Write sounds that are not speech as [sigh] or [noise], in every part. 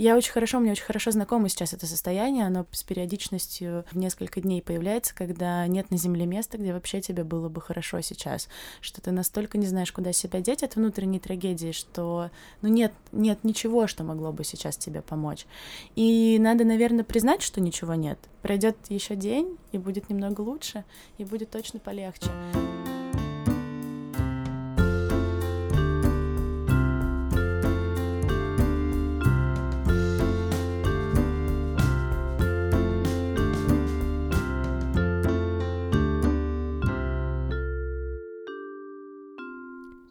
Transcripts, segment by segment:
Я очень хорошо, мне очень хорошо знакомо сейчас это состояние, оно с периодичностью в несколько дней появляется, когда нет на земле места, где вообще тебе было бы хорошо сейчас, что ты настолько не знаешь, куда себя деть от внутренней трагедии, что ну нет, нет ничего, что могло бы сейчас тебе помочь. И надо, наверное, признать, что ничего нет. Пройдет еще день, и будет немного лучше, и будет точно полегче.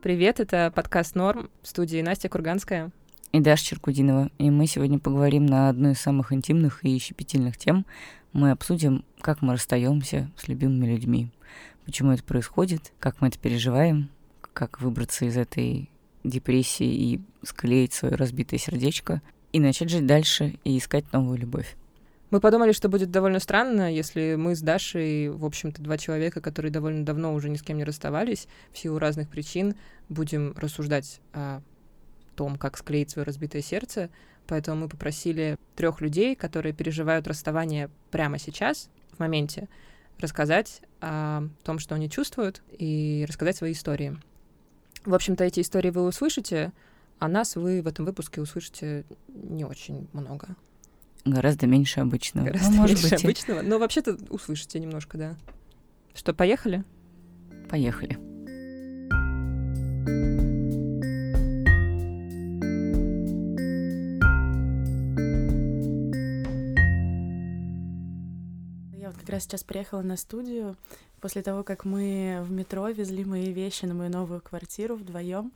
Привет, это подкаст «Норм» в студии Настя Курганская. И Даша Черкудинова. И мы сегодня поговорим на одну из самых интимных и щепетильных тем. Мы обсудим, как мы расстаемся с любимыми людьми, почему это происходит, как мы это переживаем, как выбраться из этой депрессии и склеить свое разбитое сердечко, и начать жить дальше и искать новую любовь. Мы подумали, что будет довольно странно, если мы с Дашей, в общем-то, два человека, которые довольно давно уже ни с кем не расставались, в силу разных причин, будем рассуждать о том, как склеить свое разбитое сердце. Поэтому мы попросили трех людей, которые переживают расставание прямо сейчас, в моменте, рассказать о том, что они чувствуют, и рассказать свои истории. В общем-то, эти истории вы услышите, а нас вы в этом выпуске услышите не очень много. Гораздо меньше обычного. Ну, Гораздо ну, может меньше быть, обычного. Но вообще-то услышите немножко, да. Что, поехали? Поехали. Я вот как раз сейчас приехала на студию после того, как мы в метро везли мои вещи на мою новую квартиру вдвоем.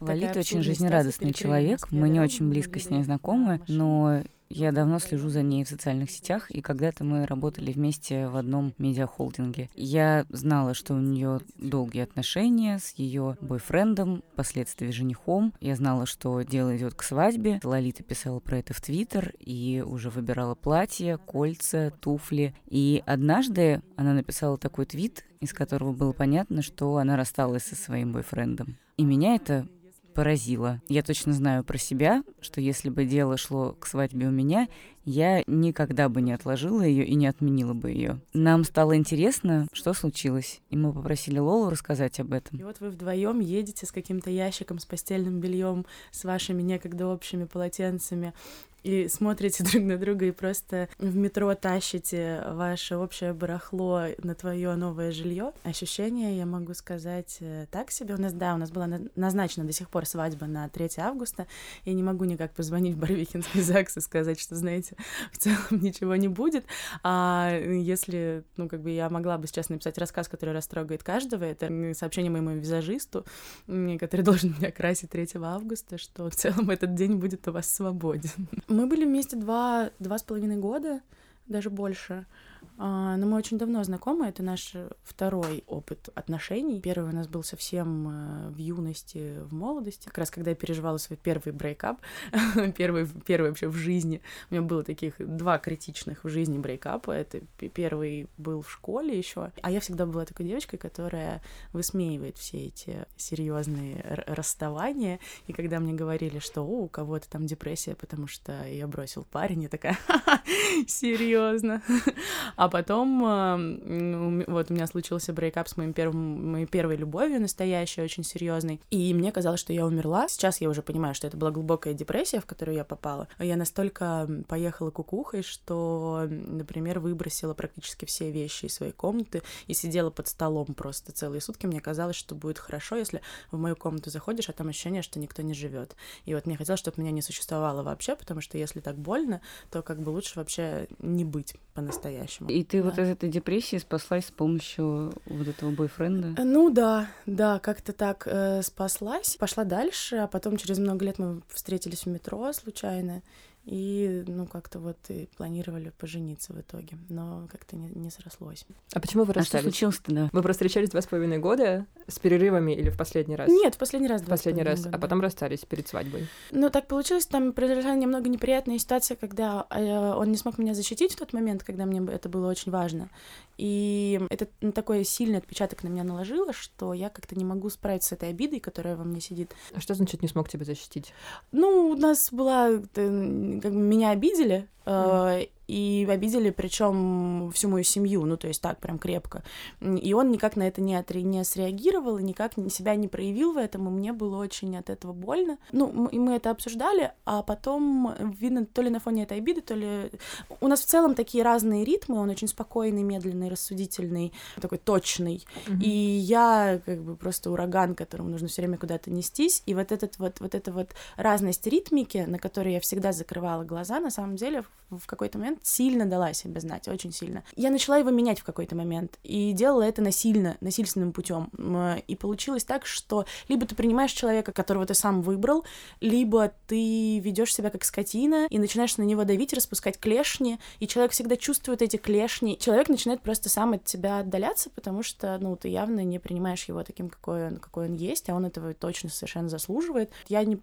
Лолита очень жизнерадостный человек. Мы не очень близко с ней знакомы, но я давно слежу за ней в социальных сетях, и когда-то мы работали вместе в одном медиахолдинге. Я знала, что у нее долгие отношения с ее бойфрендом, впоследствии женихом. Я знала, что дело идет к свадьбе. Лолита писала про это в Твиттер и уже выбирала платье, кольца, туфли. И однажды она написала такой твит, из которого было понятно, что она рассталась со своим бойфрендом. И меня это поразило. Я точно знаю про себя, что если бы дело шло к свадьбе у меня, я никогда бы не отложила ее и не отменила бы ее. Нам стало интересно, что случилось, и мы попросили Лолу рассказать об этом. И вот вы вдвоем едете с каким-то ящиком с постельным бельем, с вашими некогда общими полотенцами и смотрите [laughs] друг на друга и просто в метро тащите ваше общее барахло на твое новое жилье. Ощущение, я могу сказать, э, так себе. У нас, да, у нас была назначена до сих пор свадьба на 3 августа. Я не могу никак позвонить в Барвихинский ЗАГС и сказать, что, знаете, [laughs] в целом ничего не будет. А если, ну, как бы я могла бы сейчас написать рассказ, который растрогает каждого, это сообщение моему визажисту, который [laughs] должен меня красить 3 августа, что в целом этот день будет у вас свободен. Мы были вместе два, два с половиной года, даже больше. А, но мы очень давно знакомы, это наш второй опыт отношений. Первый у нас был совсем э, в юности, в молодости, как раз когда я переживала свой первый брейкап, [laughs] первый, первый вообще в жизни. У меня было таких два критичных в жизни брейкапа. Это первый был в школе еще, а я всегда была такой девочкой, которая высмеивает все эти серьезные расставания. И когда мне говорили, что у кого-то там депрессия, потому что я бросил парень, я такая, [laughs] серьезно. [laughs] А потом вот у меня случился брейкап с моим первым, моей первой любовью, настоящей, очень серьезной. И мне казалось, что я умерла. Сейчас я уже понимаю, что это была глубокая депрессия, в которую я попала. Я настолько поехала кукухой, что, например, выбросила практически все вещи из своей комнаты и сидела под столом просто целые сутки. Мне казалось, что будет хорошо, если в мою комнату заходишь, а там ощущение, что никто не живет. И вот мне хотелось, чтобы меня не существовало вообще, потому что если так больно, то как бы лучше вообще не быть по-настоящему. И ты да. вот из этой депрессии спаслась с помощью вот этого бойфренда? Э, ну да, да, как-то так э, спаслась. Пошла дальше, а потом через много лет мы встретились в метро случайно. И, ну, как-то вот и планировали пожениться в итоге, но как-то не, не срослось. А почему вы расстались? А что случилось-то, да? Вы просто встречались два с половиной года с перерывами или в последний раз? Нет, в последний раз. В последний раз, года, а потом расстались перед свадьбой. Ну, так получилось, там произошла немного неприятная ситуация, когда э, он не смог меня защитить в тот момент, когда мне это было очень важно. И это ну, такой сильный отпечаток на меня наложило, что я как-то не могу справиться с этой обидой, которая во мне сидит. А что значит не смог тебя защитить? Ну, у нас была как бы меня обидели, mm и обидели, причем всю мою семью, ну, то есть так, прям крепко. И он никак на это не, отре... не среагировал, и никак себя не проявил в этом, и мне было очень от этого больно. Ну, и мы это обсуждали, а потом, видно, то ли на фоне этой обиды, то ли... У нас в целом такие разные ритмы, он очень спокойный, медленный, рассудительный, такой точный. Mm-hmm. И я как бы просто ураган, которому нужно все время куда-то нестись, и вот этот вот, вот эта вот разность ритмики, на которую я всегда закрывала глаза, на самом деле в какой-то момент момент сильно дала себе знать, очень сильно. Я начала его менять в какой-то момент и делала это насильно, насильственным путем. И получилось так, что либо ты принимаешь человека, которого ты сам выбрал, либо ты ведешь себя как скотина и начинаешь на него давить, распускать клешни, и человек всегда чувствует эти клешни. Человек начинает просто сам от тебя отдаляться, потому что, ну, ты явно не принимаешь его таким, какой он, какой он есть, а он этого точно совершенно заслуживает. Я не...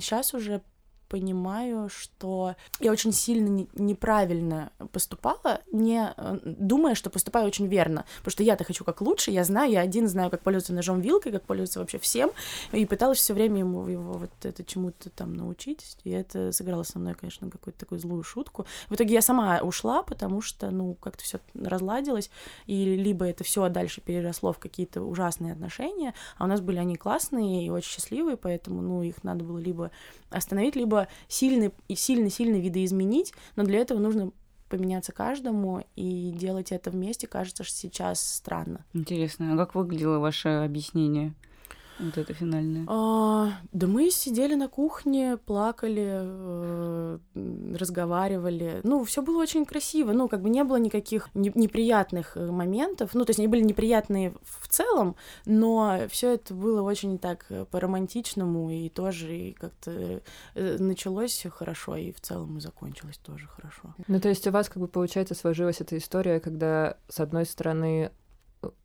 сейчас уже понимаю, что я очень сильно неправильно поступала, не э, думая, что поступаю очень верно, потому что я-то хочу как лучше, я знаю, я один знаю, как пользоваться ножом вилкой, как пользоваться вообще всем, и пыталась все время ему его вот это чему-то там научить, и это сыграло со мной, конечно, какую-то такую злую шутку. В итоге я сама ушла, потому что, ну, как-то все разладилось, и либо это все дальше переросло в какие-то ужасные отношения, а у нас были они классные и очень счастливые, поэтому, ну, их надо было либо остановить, либо сильно и сильно-сильно видоизменить, но для этого нужно поменяться каждому и делать это вместе кажется что сейчас странно. Интересно, а как выглядело ваше объяснение? Вот это финальное. А, да мы сидели на кухне, плакали, э, разговаривали. Ну, все было очень красиво. Ну, как бы не было никаких не, неприятных э, моментов. Ну, то есть они были неприятные в целом, но все это было очень так э, по-романтичному и тоже и как-то э, началось хорошо, и в целом и закончилось тоже хорошо. Ну, то есть у вас как бы получается сложилась эта история, когда с одной стороны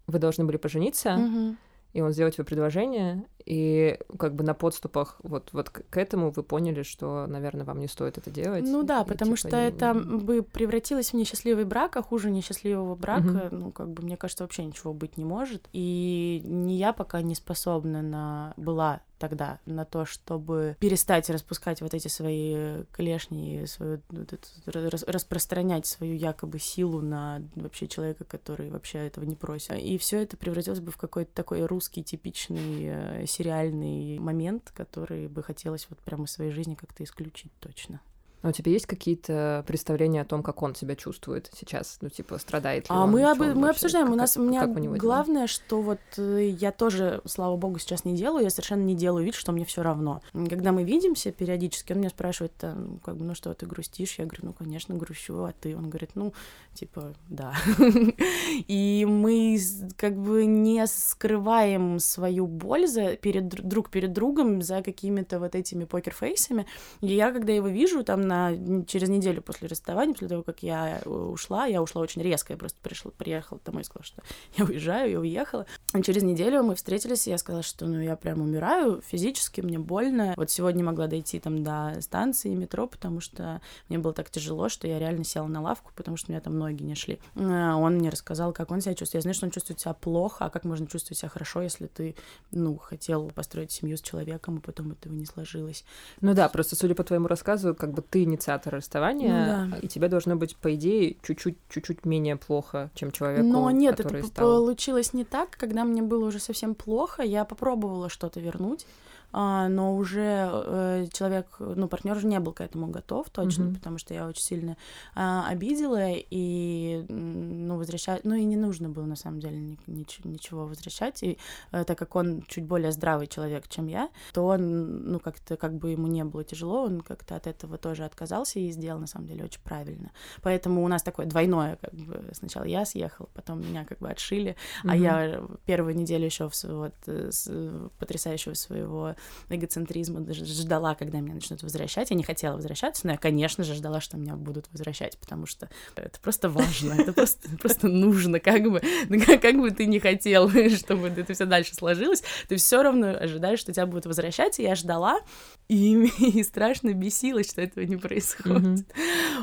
вы должны были пожениться, mm-hmm и он сделал тебе предложение, и как бы на подступах вот, вот к этому вы поняли, что, наверное, вам не стоит это делать. Ну да, потому типа, что не... это бы превратилось в несчастливый брак, а хуже несчастливого брака, угу. ну, как бы, мне кажется, вообще ничего быть не может. И не я пока не способна на... была тогда на то, чтобы перестать распускать вот эти свои клешни, свою, вот это, распространять свою якобы силу на вообще человека, который вообще этого не просит. И все это превратилось бы в какой-то такой русский типичный э, сериальный момент, который бы хотелось вот прямо из своей жизни как-то исключить точно. А у тебя есть какие-то представления о том, как он себя чувствует сейчас? Ну, типа, страдает ли а он? Мы, об, мы обсуждаем. Как, у нас у меня главное, что вот э, я тоже, слава богу, сейчас не делаю, я совершенно не делаю вид, что мне все равно. Когда мы видимся периодически, он меня спрашивает, ну, как бы, ну что, ты грустишь? Я говорю, ну, конечно, грущу, а ты? Он говорит, ну, типа, да. [laughs] И мы как бы не скрываем свою боль за, перед, друг перед другом за какими-то вот этими покерфейсами. И я, когда его вижу, там, на, через неделю после расставания, после того, как я э, ушла, я ушла очень резко, я просто пришла, приехала домой и сказала, что [laughs] я уезжаю, я уехала. И через неделю мы встретились, и я сказала, что ну я прям умираю физически, мне больно. Вот сегодня могла дойти там до станции метро, потому что мне было так тяжело, что я реально села на лавку, потому что у меня там ноги не шли. А он мне рассказал, как он себя чувствует. Я знаю, что он чувствует себя плохо, а как можно чувствовать себя хорошо, если ты, ну, хотел построить семью с человеком, и потом этого не сложилось. Ну да, просто судя по твоему рассказу, как бы ты инициатор расставания, ну, да. и тебе должно быть, по идее, чуть-чуть, чуть-чуть менее плохо, чем человеку, Но нет, это стал... получилось не так. Когда мне было уже совсем плохо, я попробовала что-то вернуть но уже э, человек, ну, партнер уже не был к этому готов точно, mm-hmm. потому что я очень сильно а, обидела, и, ну, возвращать, ну, и не нужно было, на самом деле, ни, нич- ничего возвращать, и э, так как он чуть более здравый человек, чем я, то он, ну, как-то, как бы ему не было тяжело, он как-то от этого тоже отказался и сделал, на самом деле, очень правильно. Поэтому у нас такое двойное, как бы, сначала я съехала, потом меня как бы отшили, mm-hmm. а я первую неделю еще вот с потрясающего своего эгоцентризма даже ждала, когда меня начнут возвращать. Я не хотела возвращаться, но я, конечно же, ждала, что меня будут возвращать, потому что это просто важно, это просто, просто нужно, как бы, [laughs] как, бы ты не хотел, [laughs] чтобы это все дальше сложилось, ты все равно ожидаешь, что тебя будут возвращать, и я ждала, и, [laughs] и страшно бесилась, что этого не происходит.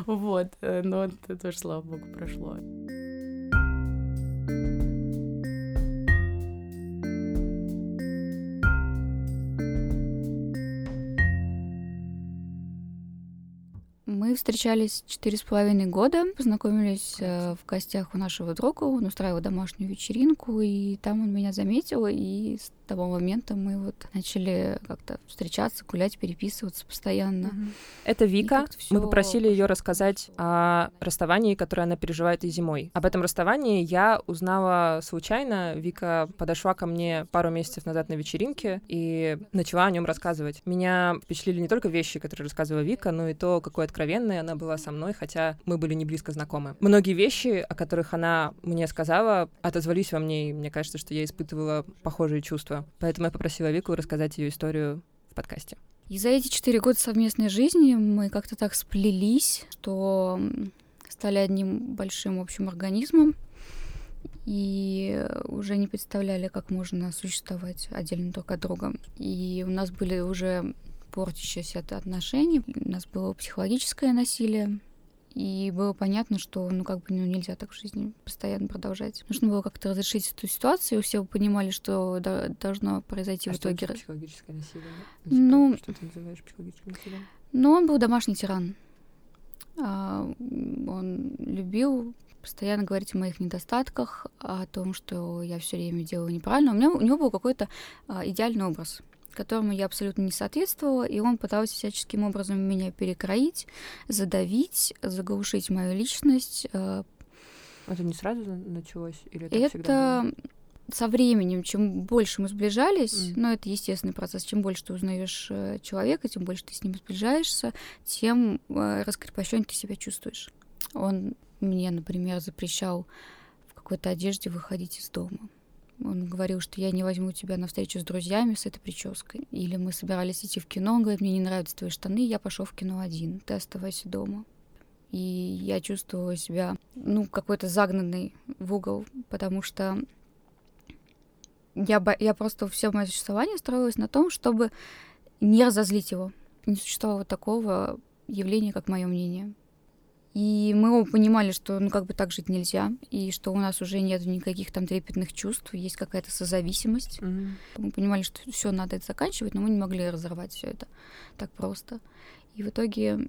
Вот, э, но это тоже, слава богу, прошло. Мы встречались четыре с половиной года, познакомились э, в гостях у нашего друга, он устраивал домашнюю вечеринку, и там он меня заметил, и того момента мы вот начали как-то встречаться, гулять, переписываться постоянно. Это Вика. Мы попросили ее рассказать о расставании, которое она переживает и зимой. Об этом расставании я узнала случайно. Вика подошла ко мне пару месяцев назад на вечеринке и начала о нем рассказывать. Меня впечатлили не только вещи, которые рассказывала Вика, но и то, какой откровенной она была со мной, хотя мы были не близко знакомы. Многие вещи, о которых она мне сказала, отозвались во мне, и мне кажется, что я испытывала похожие чувства. Поэтому я попросила Вику рассказать ее историю в подкасте. И за эти четыре года совместной жизни мы как-то так сплелись, что стали одним большим общим организмом и уже не представляли, как можно существовать отдельно друг от друга. И у нас были уже портящиеся отношения, у нас было психологическое насилие, и было понятно, что, ну, как бы, ну, нельзя так в жизни постоянно продолжать. Нужно было как-то разрешить эту ситуацию, все понимали, что да, должно произойти а в итоге. Что психологическое насилие? Ну, что ты называешь психологическим насилием? Ну, он был домашний тиран. А, он любил постоянно говорить о моих недостатках, о том, что я все время делаю неправильно. У, меня, у него был какой-то а, идеальный образ которому я абсолютно не соответствовала, и он пытался всяческим образом меня перекроить, задавить, заглушить мою личность. Э. Это не сразу началось? Или это, это всегда было? со временем, чем больше мы сближались, mm. ну, это естественный процесс, чем больше ты узнаешь э, человека, тем больше ты с ним сближаешься, тем э, раскрепощен ты себя чувствуешь. Он мне, например, запрещал в какой-то одежде выходить из дома. Он говорил, что я не возьму тебя на встречу с друзьями с этой прической. Или мы собирались идти в кино, он говорит, мне не нравятся твои штаны, я пошел в кино один, ты оставайся дома. И я чувствовала себя, ну, какой-то загнанный в угол, потому что я, я просто все мое существование строилось на том, чтобы не разозлить его. Не существовало такого явления, как мое мнение. И мы оба понимали, что ну как бы так жить нельзя, и что у нас уже нет никаких там трепетных чувств, есть какая-то созависимость. Mm-hmm. Мы понимали, что все надо это заканчивать, но мы не могли разорвать все это так просто. И в итоге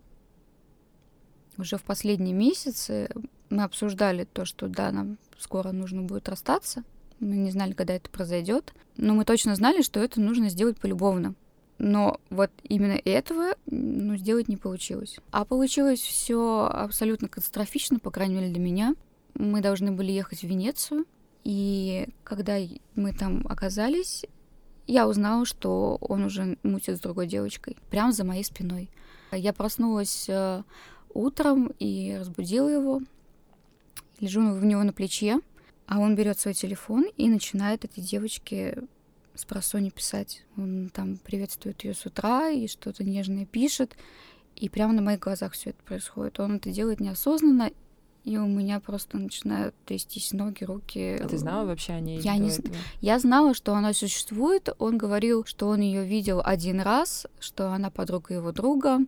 уже в последние месяцы мы обсуждали то, что да, нам скоро нужно будет расстаться. Мы не знали, когда это произойдет, но мы точно знали, что это нужно сделать полюбовно но вот именно этого ну, сделать не получилось. А получилось все абсолютно катастрофично, по крайней мере для меня. Мы должны были ехать в Венецию, и когда мы там оказались, я узнала, что он уже мутит с другой девочкой, прямо за моей спиной. Я проснулась э, утром и разбудила его. Лежу в него на плече, а он берет свой телефон и начинает этой девочке с просони писать. Он там приветствует ее с утра и что-то нежное пишет. И прямо на моих глазах все это происходит. Он это делает неосознанно, и у меня просто начинают трястись ноги, руки. А ты знала вообще о ней? Я не этого? Я знала, что она существует. Он говорил, что он ее видел один раз, что она подруга его друга.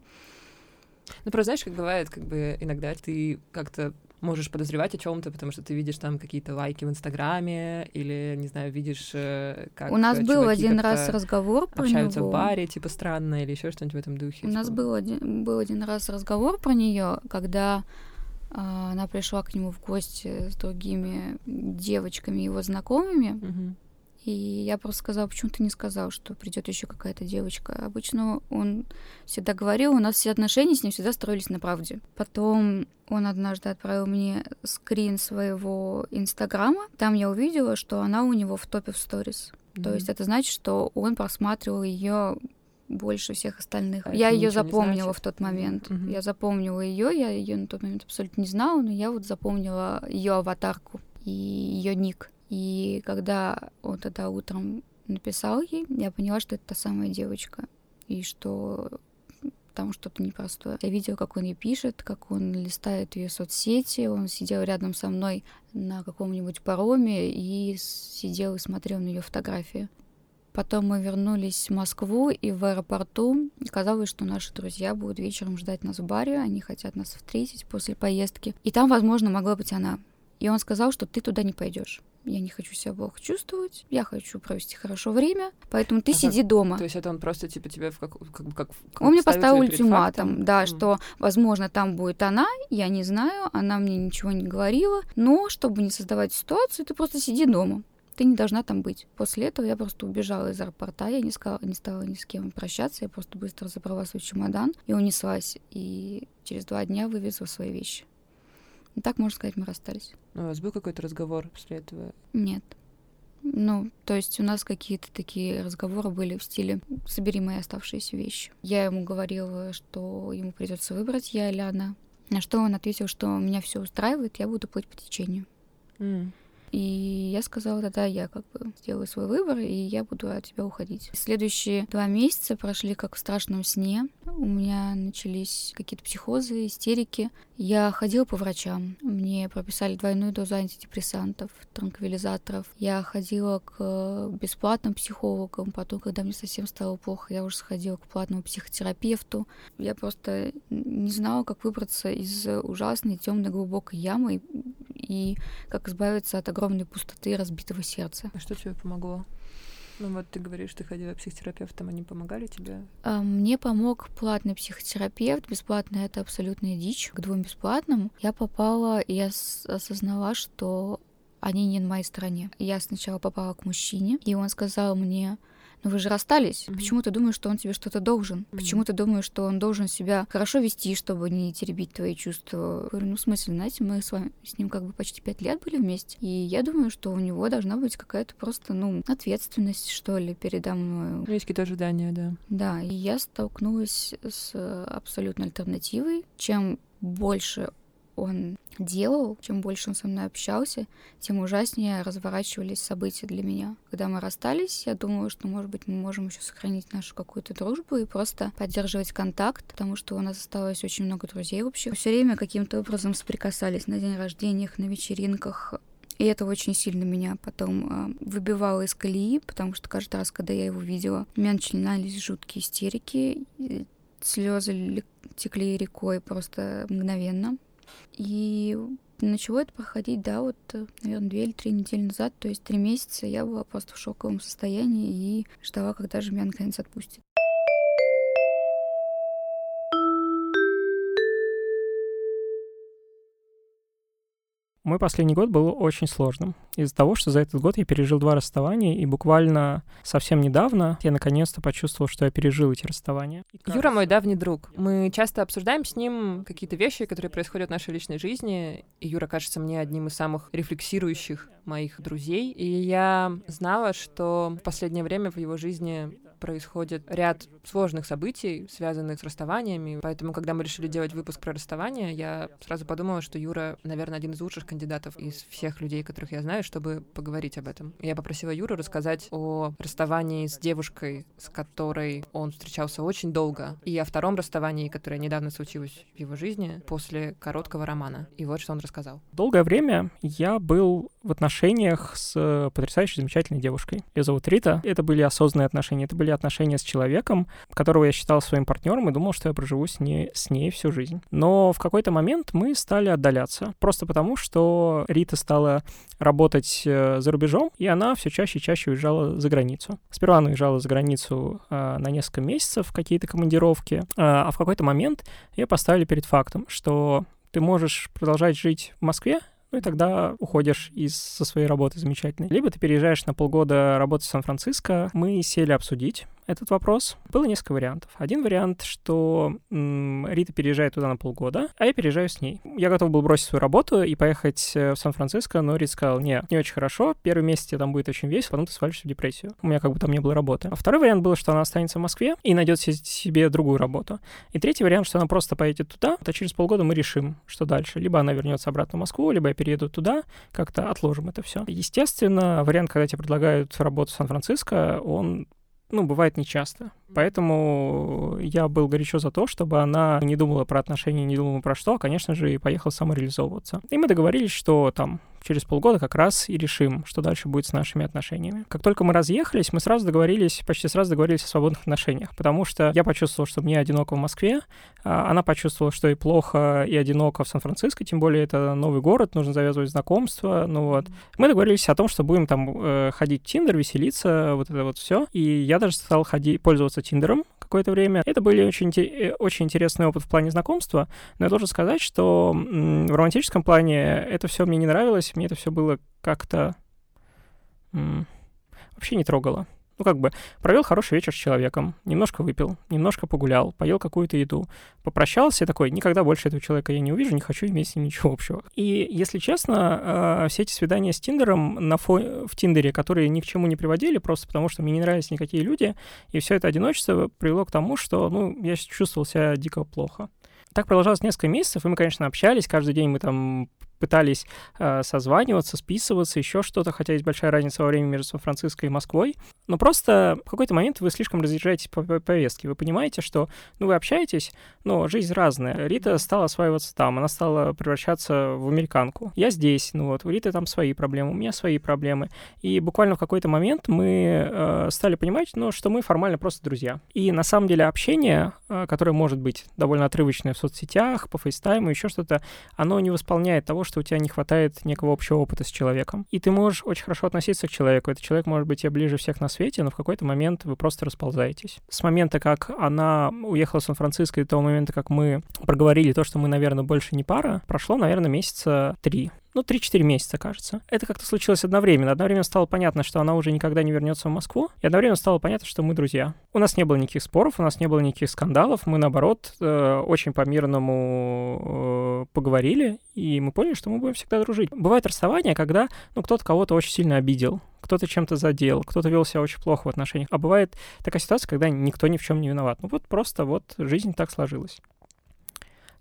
Ну, просто знаешь, как бывает, как бы иногда ты как-то можешь подозревать о чем-то, потому что ты видишь там какие-то лайки в Инстаграме или, не знаю, видишь, э, как У нас был один раз разговор про общаются него. в баре, типа странно, или еще что-нибудь в этом духе. У типа. нас был один, был один раз разговор про нее, когда э, она пришла к нему в гости с другими девочками, его знакомыми. Угу. И я просто сказала, почему ты не сказал, что придет еще какая-то девочка. Обычно он всегда говорил, у нас все отношения с ним всегда строились на правде. Потом он однажды отправил мне скрин своего инстаграма. Там я увидела, что она у него в топе в сторис. Mm-hmm. То есть это значит, что он просматривал ее больше всех остальных. А я ее запомнила в тот момент. Mm-hmm. Я запомнила ее, я ее на тот момент абсолютно не знала, но я вот запомнила ее аватарку и ее ник. И когда он тогда утром написал ей, я поняла, что это та самая девочка, и что там что-то непростое. Я видела, как он ей пишет, как он листает ее соцсети, он сидел рядом со мной на каком-нибудь пароме и сидел и смотрел на ее фотографии. Потом мы вернулись в Москву, и в аэропорту казалось, что наши друзья будут вечером ждать нас в баре, они хотят нас встретить после поездки. И там, возможно, могла быть она. И он сказал, что ты туда не пойдешь. Я не хочу себя плохо чувствовать, я хочу провести хорошо время, поэтому ты а сиди как, дома. То есть это он просто типа тебя в как, как, как, как Он мне поставил ультиматум, да, mm. что, возможно, там будет она, я не знаю, она мне ничего не говорила, но чтобы не создавать ситуацию, ты просто сиди дома ты не должна там быть. После этого я просто убежала из аэропорта, я не, сказала, не стала ни с кем прощаться, я просто быстро забрала свой чемодан и унеслась. И через два дня вывезла свои вещи. И так, можно сказать, мы расстались. Ну, у вас был какой-то разговор после этого? Нет. Ну, то есть у нас какие-то такие разговоры были в стиле «собери мои оставшиеся вещи». Я ему говорила, что ему придется выбрать я или она. На что он ответил, что меня все устраивает, я буду плыть по течению. Mm. И я сказала, да-да, я как бы сделаю свой выбор, и я буду от тебя уходить. Следующие два месяца прошли как в страшном сне. У меня начались какие-то психозы, истерики. Я ходила по врачам. Мне прописали двойную дозу антидепрессантов, транквилизаторов. Я ходила к бесплатным психологам. Потом, когда мне совсем стало плохо, я уже сходила к платному психотерапевту. Я просто не знала, как выбраться из ужасной темной глубокой ямы и как избавиться от огромной пустоты разбитого сердца. А что тебе помогло? Ну вот ты говоришь, ты ходила к психотерапевтам, они помогали тебе? А, мне помог платный психотерапевт. Бесплатно это абсолютная дичь. К двум бесплатным я попала, и я осознала, что они не на моей стороне. Я сначала попала к мужчине, и он сказал мне, но «Ну, вы же расстались. Mm-hmm. Почему ты думаешь, что он тебе что-то должен? Mm-hmm. Почему ты думаешь, что он должен себя хорошо вести, чтобы не теребить твои чувства? Я говорю, ну, в смысле, знаете, мы с вами с ним как бы почти пять лет были вместе, и я думаю, что у него должна быть какая-то просто, ну, ответственность, что ли, передо мной. Есть какие-то ожидания, да. Да, и я столкнулась с абсолютной альтернативой. Чем больше он делал, чем больше он со мной общался, тем ужаснее разворачивались события для меня. Когда мы расстались, я думала, что, может быть, мы можем еще сохранить нашу какую-то дружбу и просто поддерживать контакт, потому что у нас осталось очень много друзей общих. Все время каким-то образом соприкасались на день рождениях, на вечеринках, и это очень сильно меня потом э, выбивало из колеи, потому что каждый раз, когда я его видела, у меня начинались жуткие истерики, слезы текли рекой просто мгновенно. И начало это проходить, да, вот, наверное, две или три недели назад, то есть три месяца я была просто в шоковом состоянии и ждала, когда же меня наконец отпустит. Мой последний год был очень сложным. Из-за того, что за этот год я пережил два расставания, и буквально совсем недавно я наконец-то почувствовал, что я пережил эти расставания. Юра мой давний друг. Мы часто обсуждаем с ним какие-то вещи, которые происходят в нашей личной жизни, и Юра кажется мне одним из самых рефлексирующих моих друзей. И я знала, что в последнее время в его жизни происходит ряд сложных событий, связанных с расставаниями. Поэтому, когда мы решили делать выпуск про расставание, я сразу подумала, что Юра, наверное, один из лучших кандидатов из всех людей, которых я знаю, чтобы поговорить об этом. Я попросила Юру рассказать о расставании с девушкой, с которой он встречался очень долго, и о втором расставании, которое недавно случилось в его жизни после короткого романа. И вот что он рассказал. Долгое время я был в отношениях с потрясающей, замечательной девушкой. Ее зовут Рита. Это были осознанные отношения. Это были отношения с человеком, которого я считал своим партнером и думал, что я проживу с ней, с ней всю жизнь. Но в какой-то момент мы стали отдаляться. Просто потому, что Рита стала работать э, за рубежом, и она все чаще и чаще уезжала за границу. Сперва она уезжала за границу э, на несколько месяцев в какие-то командировки, э, а в какой-то момент ее поставили перед фактом, что ты можешь продолжать жить в Москве, ну и тогда уходишь из со своей работы замечательной. Либо ты переезжаешь на полгода работать в Сан-Франциско. Мы сели обсудить этот вопрос. Было несколько вариантов. Один вариант, что м, Рита переезжает туда на полгода, а я переезжаю с ней. Я готов был бросить свою работу и поехать э, в Сан-Франциско, но Рита сказал, не, не очень хорошо, первый месяц тебе там будет очень весело, потом ты свалишься в депрессию. У меня как бы там не было работы. А второй вариант был, что она останется в Москве и найдет себе другую работу. И третий вариант, что она просто поедет туда, а через полгода мы решим, что дальше. Либо она вернется обратно в Москву, либо я перееду туда, как-то отложим это все. Естественно, вариант, когда тебе предлагают работу в Сан-Франциско, он ну, бывает нечасто. Поэтому я был горячо за то, чтобы она не думала про отношения, не думала про что, а, конечно же, и поехала самореализовываться. И мы договорились, что там через полгода как раз и решим, что дальше будет с нашими отношениями. Как только мы разъехались, мы сразу договорились, почти сразу договорились о свободных отношениях, потому что я почувствовал, что мне одиноко в Москве, а она почувствовала, что и плохо, и одиноко в Сан-Франциско, тем более это новый город, нужно завязывать знакомства, ну вот. Мы договорились о том, что будем там э, ходить в Тиндер, веселиться, вот это вот все. И я даже стал ходить, пользоваться Тиндером какое-то время. Это были очень, э, очень интересный опыт в плане знакомства, но я должен сказать, что в романтическом плане это все мне не нравилось, мне это все было как-то вообще не трогало ну, как бы, провел хороший вечер с человеком, немножко выпил, немножко погулял, поел какую-то еду, попрощался, такой, никогда больше этого человека я не увижу, не хочу иметь с ним ничего общего. И, если честно, а, все эти свидания с Тиндером на фо... в Тиндере, которые ни к чему не приводили, просто потому что мне не нравились никакие люди, и все это одиночество привело к тому, что, ну, я чувствовал себя дико плохо. Так продолжалось несколько месяцев, и мы, конечно, общались, каждый день мы там пытались э, созваниваться, списываться, еще что-то, хотя есть большая разница во времени между Сан-Франциско и Москвой. Но просто в какой-то момент вы слишком разъезжаетесь по повестке. Вы понимаете, что ну, вы общаетесь, но жизнь разная. Рита стала осваиваться там, она стала превращаться в американку. Я здесь, ну вот, у Риты там свои проблемы, у меня свои проблемы. И буквально в какой-то момент мы э, стали понимать, ну, что мы формально просто друзья. И на самом деле общение, э, которое может быть довольно отрывочное в соцсетях, по фейстайму, еще что-то, оно не восполняет того, что у тебя не хватает некого общего опыта с человеком. И ты можешь очень хорошо относиться к человеку. Этот человек может быть тебе ближе всех на свете, но в какой-то момент вы просто расползаетесь. С момента, как она уехала в Сан-Франциско, и до того момента, как мы проговорили то, что мы, наверное, больше не пара, прошло, наверное, месяца три ну, 3-4 месяца, кажется. Это как-то случилось одновременно. Одновременно стало понятно, что она уже никогда не вернется в Москву, и одновременно стало понятно, что мы друзья. У нас не было никаких споров, у нас не было никаких скандалов, мы, наоборот, э, очень по-мирному э, поговорили, и мы поняли, что мы будем всегда дружить. Бывает расставание, когда, ну, кто-то кого-то очень сильно обидел, кто-то чем-то задел, кто-то вел себя очень плохо в отношениях. А бывает такая ситуация, когда никто ни в чем не виноват. Ну вот просто вот жизнь так сложилась.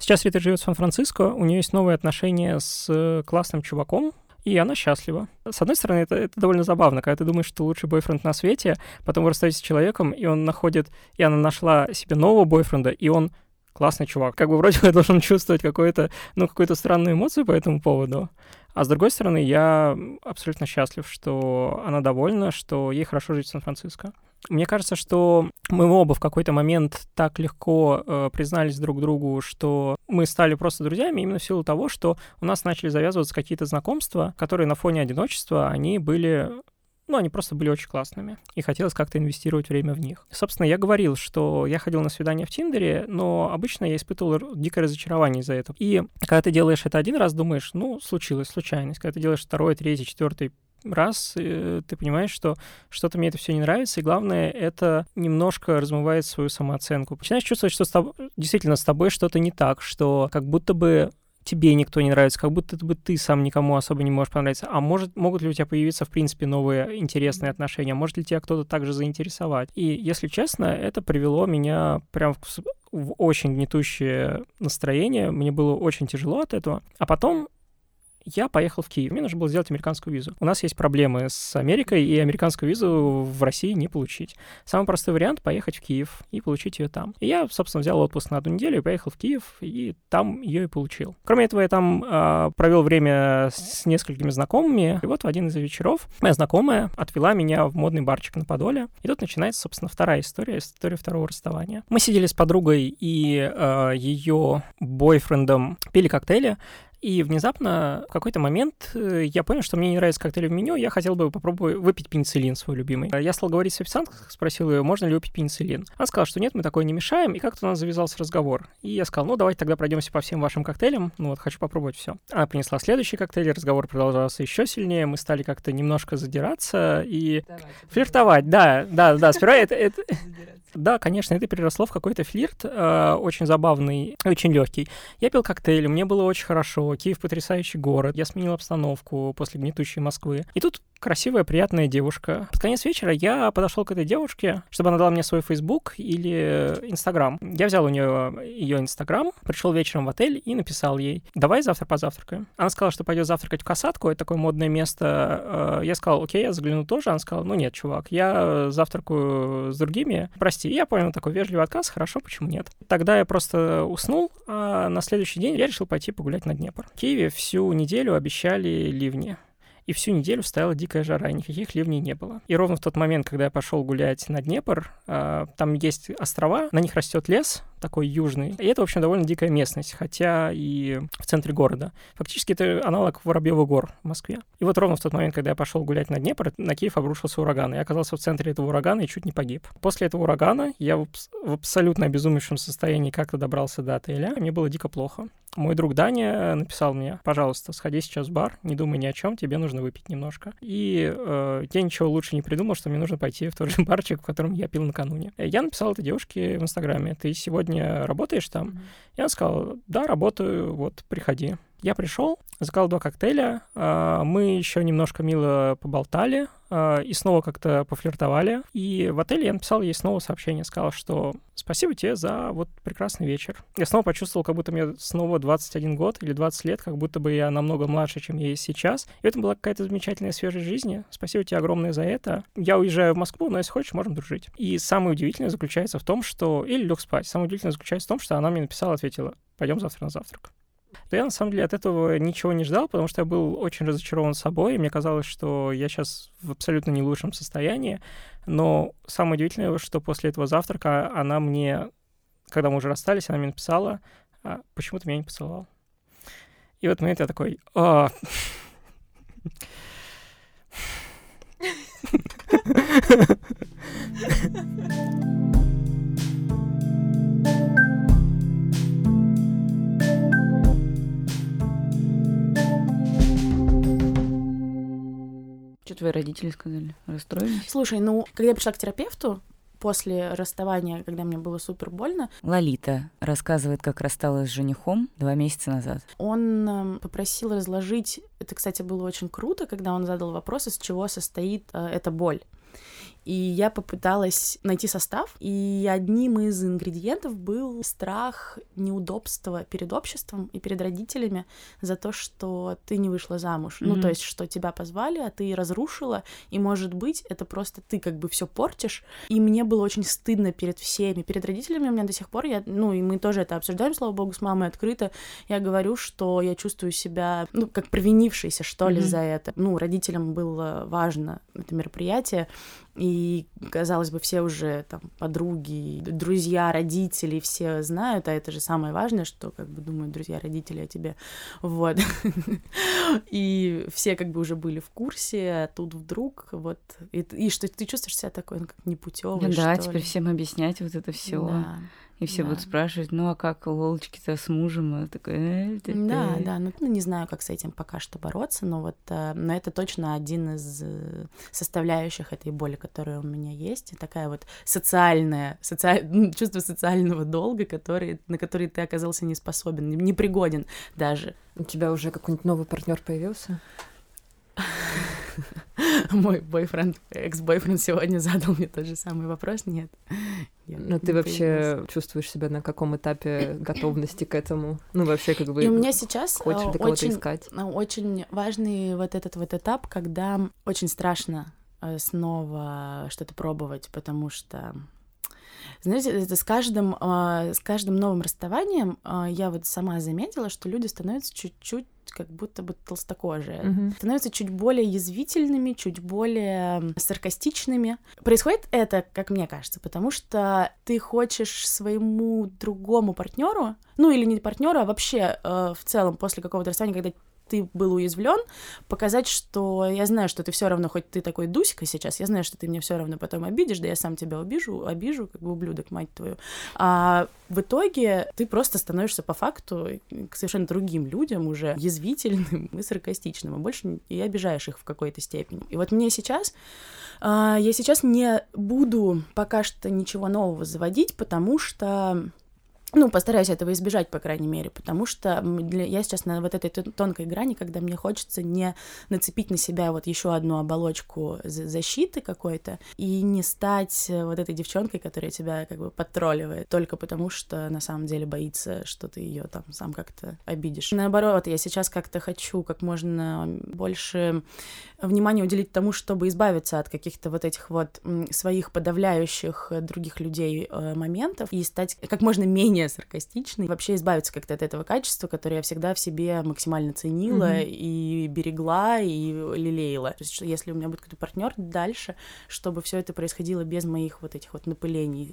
Сейчас Рита живет в Сан-Франциско, у нее есть новые отношения с классным чуваком, и она счастлива. С одной стороны, это, это довольно забавно, когда ты думаешь, что лучший бойфренд на свете, потом вы расстаетесь с человеком, и он находит, и она нашла себе нового бойфренда, и он классный чувак. Как бы вроде бы должен чувствовать какую-то, ну, какую-то странную эмоцию по этому поводу. А с другой стороны, я абсолютно счастлив, что она довольна, что ей хорошо жить в Сан-Франциско. Мне кажется, что мы оба в какой-то момент так легко э, признались друг другу, что мы стали просто друзьями именно в силу того, что у нас начали завязываться какие-то знакомства, которые на фоне одиночества, они были ну, они просто были очень классными, и хотелось как-то инвестировать время в них. Собственно, я говорил, что я ходил на свидание в Тиндере, но обычно я испытывал дикое разочарование из-за этого. И когда ты делаешь это один раз, думаешь, ну, случилось, случайность. Когда ты делаешь второй, третий, четвертый, раз э, ты понимаешь, что что-то мне это все не нравится, и главное, это немножко размывает свою самооценку. Начинаешь чувствовать, что с тобой, действительно с тобой что-то не так, что как будто бы тебе никто не нравится, как будто бы ты сам никому особо не можешь понравиться. А может, могут ли у тебя появиться, в принципе, новые интересные отношения? Может ли тебя кто-то также заинтересовать? И, если честно, это привело меня прям в, в очень гнетущее настроение. Мне было очень тяжело от этого. А потом я поехал в Киев. Мне нужно было сделать американскую визу. У нас есть проблемы с Америкой, и американскую визу в России не получить. Самый простой вариант — поехать в Киев и получить ее там. И я, собственно, взял отпуск на одну неделю поехал в Киев, и там ее и получил. Кроме этого, я там э, провел время с несколькими знакомыми, и вот в один из вечеров моя знакомая отвела меня в модный барчик на Подоле, и тут начинается, собственно, вторая история, история второго расставания. Мы сидели с подругой и э, ее бойфрендом, пили коктейли, и внезапно в какой-то момент э, я понял, что мне не нравится коктейль в меню, я хотел бы попробовать выпить пенициллин свой любимый. Я стал говорить с официанткой, спросил ее, можно ли выпить пенициллин. Она сказала, что нет, мы такое не мешаем, и как-то у нас завязался разговор. И я сказал, ну давайте тогда пройдемся по всем вашим коктейлям, ну вот хочу попробовать все. Она принесла следующий коктейль, разговор продолжался еще сильнее, мы стали как-то немножко задираться и Давайте, флиртовать. Да, да, да, сперва это, это... Да, конечно, это переросло в какой-то флирт, э, очень забавный, очень легкий. Я пил коктейли, мне было очень хорошо. Киев потрясающий город. Я сменил обстановку после гнетущей Москвы. И тут красивая, приятная девушка. Под конец вечера я подошел к этой девушке, чтобы она дала мне свой Facebook или Instagram. Я взял у нее ее Instagram, пришел вечером в отель и написал ей, давай завтра позавтракаем. Она сказала, что пойдет завтракать в Касатку, это такое модное место. Э, я сказал, окей, я загляну тоже. Она сказала, ну нет, чувак, я завтракаю с другими. Прости, прости. И я понял такой вежливый отказ, хорошо, почему нет. Тогда я просто уснул, а на следующий день я решил пойти погулять на Днепр. В Киеве всю неделю обещали ливни и всю неделю стояла дикая жара, и никаких ливней не было. И ровно в тот момент, когда я пошел гулять на Днепр, э, там есть острова, на них растет лес, такой южный. И это, в общем, довольно дикая местность, хотя и в центре города. Фактически это аналог Воробьевых гор в Москве. И вот ровно в тот момент, когда я пошел гулять на Днепр, на Киев обрушился ураган. Я оказался в центре этого урагана и чуть не погиб. После этого урагана я в, в абсолютно обезумевшем состоянии как-то добрался до отеля. Мне было дико плохо. Мой друг Даня написал мне, пожалуйста, сходи сейчас в бар, не думай ни о чем, тебе нужно выпить немножко. И э, я ничего лучше не придумал, что мне нужно пойти в тот же [laughs] барчик, в котором я пил накануне. Я написал этой девушке в Инстаграме, ты сегодня работаешь там? Mm-hmm. И она сказала, да, работаю, вот, приходи. Я пришел, заказал два коктейля, а, мы еще немножко мило поболтали а, и снова как-то пофлиртовали. И в отеле я написал ей снова сообщение, сказал, что спасибо тебе за вот прекрасный вечер. Я снова почувствовал, как будто мне снова 21 год или 20 лет, как будто бы я намного младше, чем я есть сейчас. И это была какая-то замечательная свежая жизнь. Спасибо тебе огромное за это. Я уезжаю в Москву, но если хочешь, можем дружить. И самое удивительное заключается в том, что... Или лег спать. Самое удивительное заключается в том, что она мне написала, ответила, пойдем завтра на завтрак я на самом деле от этого ничего не ждал, потому что я был очень разочарован собой, и мне казалось, что я сейчас в абсолютно не лучшем состоянии. Но самое удивительное, что после этого завтрака она мне, когда мы уже расстались, она мне написала, а почему ты меня не поцеловал? И в этот момент я такой, а... Что [laughs] [laughs] [laughs] твои родители сказали? Расстроились? Слушай, ну, когда я пришла к терапевту, после расставания, когда мне было супер больно. Лолита рассказывает, как рассталась с женихом два месяца назад. Он э, попросил разложить, это, кстати, было очень круто, когда он задал вопрос, из чего состоит э, эта боль. И я попыталась найти состав, и одним из ингредиентов был страх неудобства перед обществом и перед родителями за то, что ты не вышла замуж. Mm-hmm. Ну, то есть, что тебя позвали, а ты разрушила, и, может быть, это просто ты как бы все портишь. И мне было очень стыдно перед всеми, перед родителями у меня до сих пор, я, ну, и мы тоже это обсуждаем, слава богу, с мамой открыто. Я говорю, что я чувствую себя, ну, как провинившийся, что ли, mm-hmm. за это. Ну, родителям было важно это мероприятие, и, казалось бы, все уже там подруги, друзья, родители, все знают, а это же самое важное, что как бы думают друзья, родители о тебе, вот. [laughs] И все как бы уже были в курсе, а тут вдруг вот, и, и что ты чувствуешь себя такой, ну, как непутевый, Да, теперь всем объяснять вот это все. Да. И все да. будут спрашивать, ну а как Лолочки-то с мужем? А такой, э, да, да, ну, ну не знаю, как с этим пока что бороться, но вот, э, но это точно один из э, составляющих этой боли, которая у меня есть, и такая вот социальная, социаль... [laughs] Ну, чувство социального долга, который, на который ты оказался не способен, не пригоден даже. У тебя уже какой-нибудь новый партнер появился? Мой бойфренд, экс-бойфренд сегодня задал мне тот же самый вопрос. Нет. Но ты вообще чувствуешь себя на каком этапе [coughs] готовности к этому? Ну, вообще, как бы... И у меня сейчас хочешь ли кого-то искать? Очень важный вот этот вот этап, когда очень страшно э, снова что-то пробовать, потому что знаете, это с каждым, э, с каждым новым расставанием э, я вот сама заметила, что люди становятся чуть-чуть как будто бы толстокожие. Mm-hmm. Становятся чуть более язвительными, чуть более саркастичными. Происходит это, как мне кажется, потому что ты хочешь своему другому партнеру, ну или не партнеру, а вообще э, в целом после какого-то расставания, когда ты был уязвлен, показать, что я знаю, что ты все равно, хоть ты такой Дусика сейчас, я знаю, что ты меня все равно потом обидишь, да я сам тебя обижу, обижу, как бы ублюдок, мать твою. А в итоге ты просто становишься по факту к совершенно другим людям, уже язвительным и саркастичным, а больше и обижаешь их в какой-то степени. И вот мне сейчас, а, я сейчас не буду пока что ничего нового заводить, потому что ну, постараюсь этого избежать, по крайней мере, потому что для, я сейчас на вот этой тонкой грани, когда мне хочется не нацепить на себя вот еще одну оболочку защиты какой-то и не стать вот этой девчонкой, которая тебя как бы подтролливает, только потому что на самом деле боится, что ты ее там сам как-то обидишь. Наоборот, я сейчас как-то хочу как можно больше внимания уделить тому, чтобы избавиться от каких-то вот этих вот своих подавляющих других людей э, моментов и стать как можно менее саркастичной, вообще избавиться как-то от этого качества, которое я всегда в себе максимально ценила mm-hmm. и берегла и лелеяла. То есть, что если у меня будет какой-то партнер дальше, чтобы все это происходило без моих вот этих вот напылений.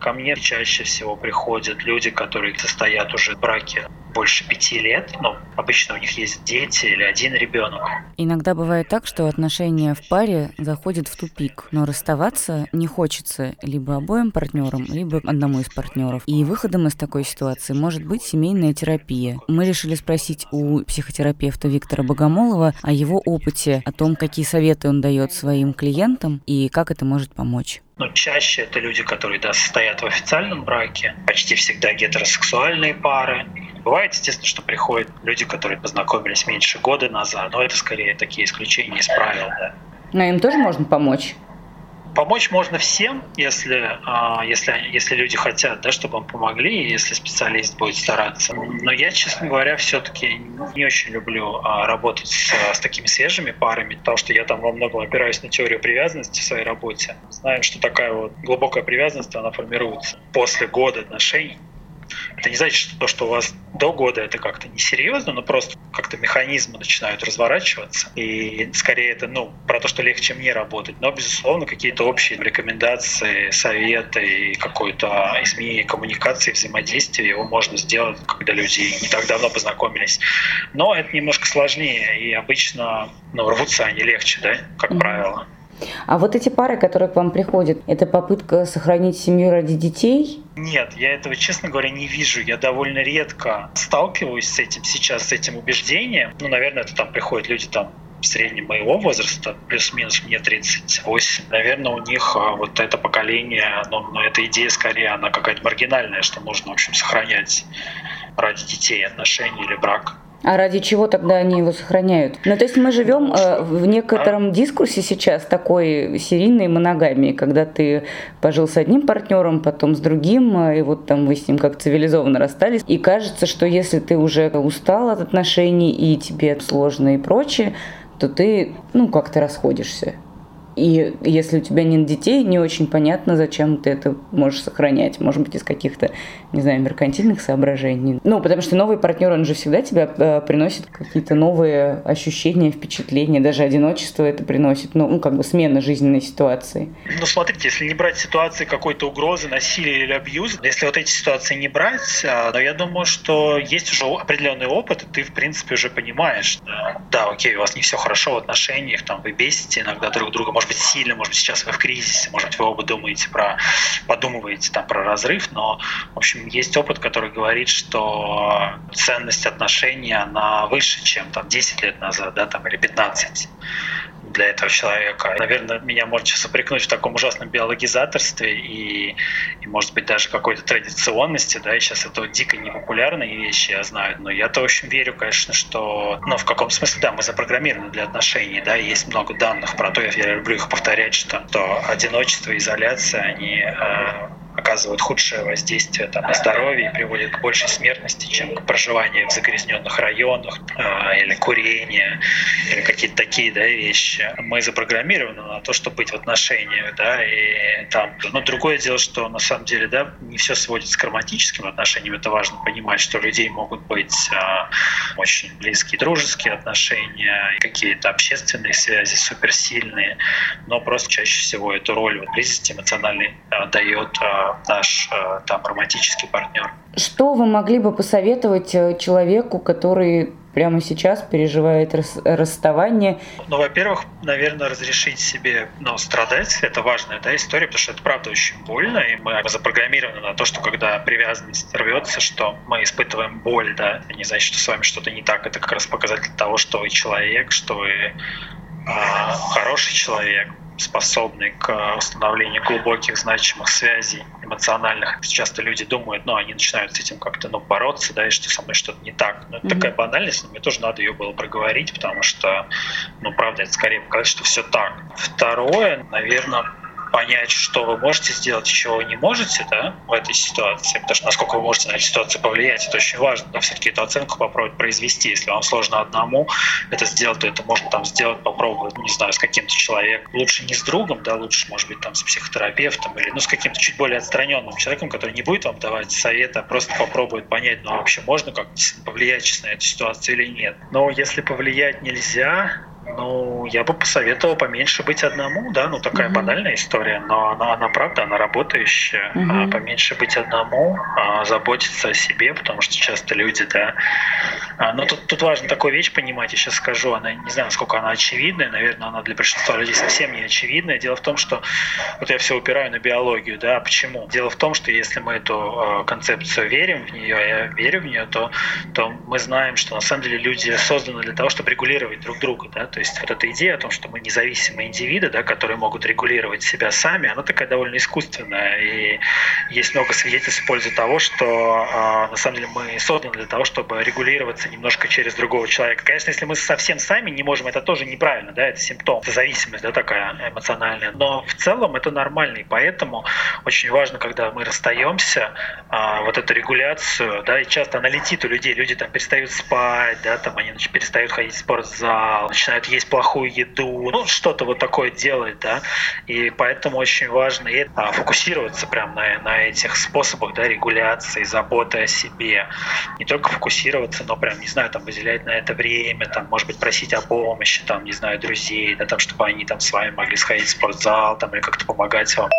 Ко мне чаще всего приходят люди, которые состоят уже в браке больше пяти лет. Ну, обычно у них есть дети или один ребенок. Иногда бывает так, что отношения в паре заходят в тупик, но расставаться не хочется либо обоим партнерам, либо одному из партнеров. И выходом из такой ситуации может быть семейная терапия. Мы решили спросить у психотерапевта Виктора Богомолова о его опыте, о том, какие советы он дает своим клиентам и как это может помочь. Но чаще это люди, которые да, состоят в официальном браке, почти всегда гетеросексуальные пары. Бывает, естественно, что приходят люди, которые познакомились меньше года назад, но это скорее такие исключения из правил. Да. Но им тоже можно помочь? Помочь можно всем, если, а, если, если люди хотят, да, чтобы им помогли, если специалист будет стараться. Но я, честно говоря, все-таки не очень люблю а, работать с, с такими свежими парами, потому что я там во многом опираюсь на теорию привязанности в своей работе. Знаем, что такая вот глубокая привязанность, она формируется после года отношений. Это не значит, что то, что у вас до года, это как-то несерьезно, но просто как-то механизмы начинают разворачиваться. И скорее это ну, про то, что легче мне работать. Но, безусловно, какие-то общие рекомендации, советы и какое-то изменение коммуникации, взаимодействия его можно сделать, когда люди не так давно познакомились. Но это немножко сложнее, и обычно ну, рвутся они легче, да, как mm-hmm. правило. А вот эти пары, которые к вам приходят, это попытка сохранить семью ради детей? Нет, я этого, честно говоря, не вижу. Я довольно редко сталкиваюсь с этим сейчас, с этим убеждением. Ну, наверное, это там приходят люди там в среднем моего возраста, плюс-минус мне 38, наверное, у них а, вот это поколение, ну, ну, эта идея скорее, она какая-то маргинальная, что нужно, в общем, сохранять ради детей отношения или брак. А ради чего тогда они его сохраняют? Ну, то есть мы живем э, в некотором дискурсе сейчас такой серийной моногамии, когда ты пожил с одним партнером, потом с другим, э, и вот там вы с ним как цивилизованно расстались. И кажется, что если ты уже устал от отношений и тебе сложно и прочее, то ты, ну, как-то расходишься. И если у тебя нет детей, не очень понятно, зачем ты это можешь сохранять. Может быть, из каких-то, не знаю, меркантильных соображений. Ну, потому что новый партнер, он же всегда тебя э, приносит какие-то новые ощущения, впечатления. Даже одиночество это приносит, ну, ну, как бы смена жизненной ситуации. Ну, смотрите, если не брать ситуации какой-то угрозы, насилия или абьюза, если вот эти ситуации не брать, а, то я думаю, что есть уже определенный опыт, и ты, в принципе, уже понимаешь, да, да окей, у вас не все хорошо в отношениях, там, вы бесите иногда друг друга, может быть, сильно, может быть, сейчас вы в кризисе, может быть, вы оба думаете про, подумываете там про разрыв, но, в общем, есть опыт, который говорит, что ценность отношений, она выше, чем там 10 лет назад, да, там, или 15 для этого человека. Наверное, меня может сейчас упрекнуть в таком ужасном биологизаторстве и, и может быть, даже какой-то традиционности, да, и сейчас это дико непопулярные вещи, я знаю, но я-то очень верю, конечно, что, ну, в каком смысле, да, мы запрограммированы для отношений, да, есть много данных про то, я люблю их повторять, что, что одиночество, изоляция, они э, оказывают худшее воздействие там, на здоровье и приводят к большей смертности, чем к проживанию в загрязненных районах э, или курение, или какие-то такие да, вещи. Мы запрограммированы на то, чтобы быть в отношениях, да, и там, но другое дело, что на самом деле, да, не все сводится к романтическим отношениям, это важно понимать, что у людей могут быть э, очень близкие дружеские отношения, какие-то общественные связи суперсильные, но просто чаще всего эту роль вот, близости эмоциональной э, дает э, наш э, там романтический партнер. Что вы могли бы посоветовать э, человеку, который прямо сейчас переживает рас расставание? Ну, во-первых, наверное, разрешить себе ну, страдать. Это важная да, история, потому что это правда очень больно, и мы запрограммированы на то, что когда привязанность рвется, что мы испытываем боль, да, это не значит, что с вами что-то не так. Это как раз показатель того, что вы человек, что вы э, хороший человек, способный к установлению глубоких, значимых связей эмоциональных. Часто люди думают, ну, они начинают с этим как-то, ну, бороться, да, и что со мной что-то не так. Но это mm-hmm. такая банальность, но мне тоже надо ее было проговорить, потому что, ну, правда, это скорее показать, что все так. Второе, наверное, понять, что вы можете сделать, чего вы не можете да, в этой ситуации, потому что насколько вы можете на эту ситуацию повлиять, это очень важно, да, все-таки эту оценку попробовать произвести. Если вам сложно одному это сделать, то это можно там сделать, попробовать, не знаю, с каким-то человеком. Лучше не с другом, да, лучше, может быть, там с психотерапевтом или ну, с каким-то чуть более отстраненным человеком, который не будет вам давать советы, а просто попробует понять, ну, вообще можно как-то повлиять сейчас на эту ситуацию или нет. Но если повлиять нельзя, ну, я бы посоветовал поменьше быть одному, да, ну такая mm-hmm. банальная история, но она, она правда, она работающая. Mm-hmm. А, поменьше быть одному, а, заботиться о себе, потому что часто люди, да. А, но тут, тут важно такую вещь понимать, я сейчас скажу, она не знаю, насколько она очевидная, наверное, она для большинства людей совсем не очевидная. Дело в том, что вот я все упираю на биологию, да, почему? Дело в том, что если мы эту э, концепцию верим в нее, я верю в нее, то, то мы знаем, что на самом деле люди созданы для того, чтобы регулировать друг друга, да, то есть вот эта идея о том, что мы независимые индивиды, да, которые могут регулировать себя сами, она такая довольно искусственная. И есть много свидетельств в пользу того, что э, на самом деле мы созданы для того, чтобы регулироваться немножко через другого человека. Конечно, если мы совсем сами не можем, это тоже неправильно, да, это симптом, это зависимость, да, такая эмоциональная. Но в целом это нормально, и поэтому очень важно, когда мы расстаемся, э, вот эту регуляцию, да, и часто она летит у людей, люди там перестают спать, да, там они перестают ходить в спортзал, начинают есть плохую еду, ну, что-то вот такое делать, да, и поэтому очень важно а, фокусироваться прямо на, на этих способах, да, регуляции, заботы о себе. Не только фокусироваться, но прям, не знаю, там, выделять на это время, там, может быть, просить о помощи, там, не знаю, друзей, да, там, чтобы они там с вами могли сходить в спортзал, там, или как-то помогать вам.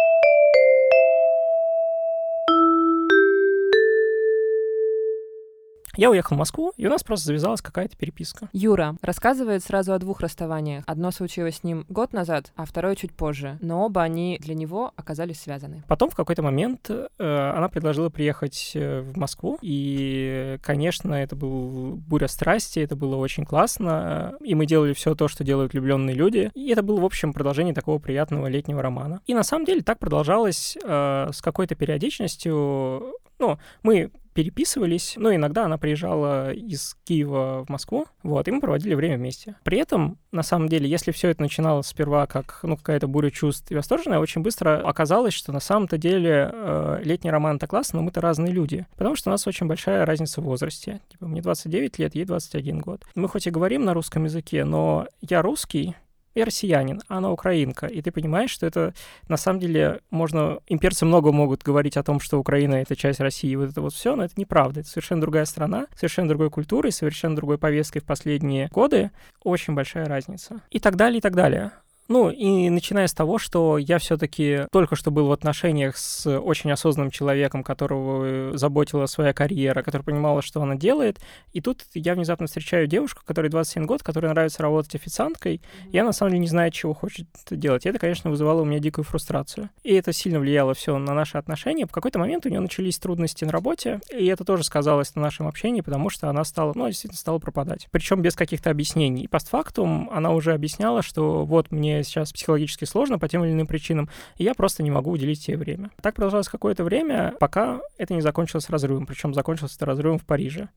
Я уехал в Москву, и у нас просто завязалась какая-то переписка. Юра рассказывает сразу о двух расставаниях. Одно случилось с ним год назад, а второе чуть позже. Но оба они для него оказались связаны. Потом в какой-то момент э, она предложила приехать э, в Москву, и, конечно, это был буря страсти, это было очень классно, и мы делали все то, что делают влюбленные люди, и это было, в общем, продолжение такого приятного летнего романа. И на самом деле так продолжалось э, с какой-то периодичностью. Ну, мы переписывались, но иногда она приезжала из Киева в Москву, вот, и мы проводили время вместе. При этом, на самом деле, если все это начиналось сперва как, ну, какая-то буря чувств и восторженная, очень быстро оказалось, что на самом-то деле э, летний роман это классно, но мы-то разные люди, потому что у нас очень большая разница в возрасте. Типа, мне 29 лет, ей 21 год. Мы хоть и говорим на русском языке, но я русский, и россиянин, а она украинка. И ты понимаешь, что это на самом деле можно... Имперцы много могут говорить о том, что Украина — это часть России, вот это вот все, но это неправда. Это совершенно другая страна, совершенно другой культурой, совершенно другой повесткой в последние годы. Очень большая разница. И так далее, и так далее. Ну, и начиная с того, что я все-таки только что был в отношениях с очень осознанным человеком, которого заботила своя карьера, который понимала, что она делает. И тут я внезапно встречаю девушку, которой 27 год, которой нравится работать официанткой, и она на самом деле не знает, чего хочет делать. И это, конечно, вызывало у меня дикую фрустрацию. И это сильно влияло все на наши отношения. В какой-то момент у нее начались трудности на работе, и это тоже сказалось на нашем общении, потому что она стала, ну, действительно стала пропадать. Причем без каких-то объяснений. И постфактум она уже объясняла, что вот мне сейчас психологически сложно по тем или иным причинам, и я просто не могу уделить себе время. Так продолжалось какое-то время, пока это не закончилось разрывом, причем закончилось это разрывом в Париже.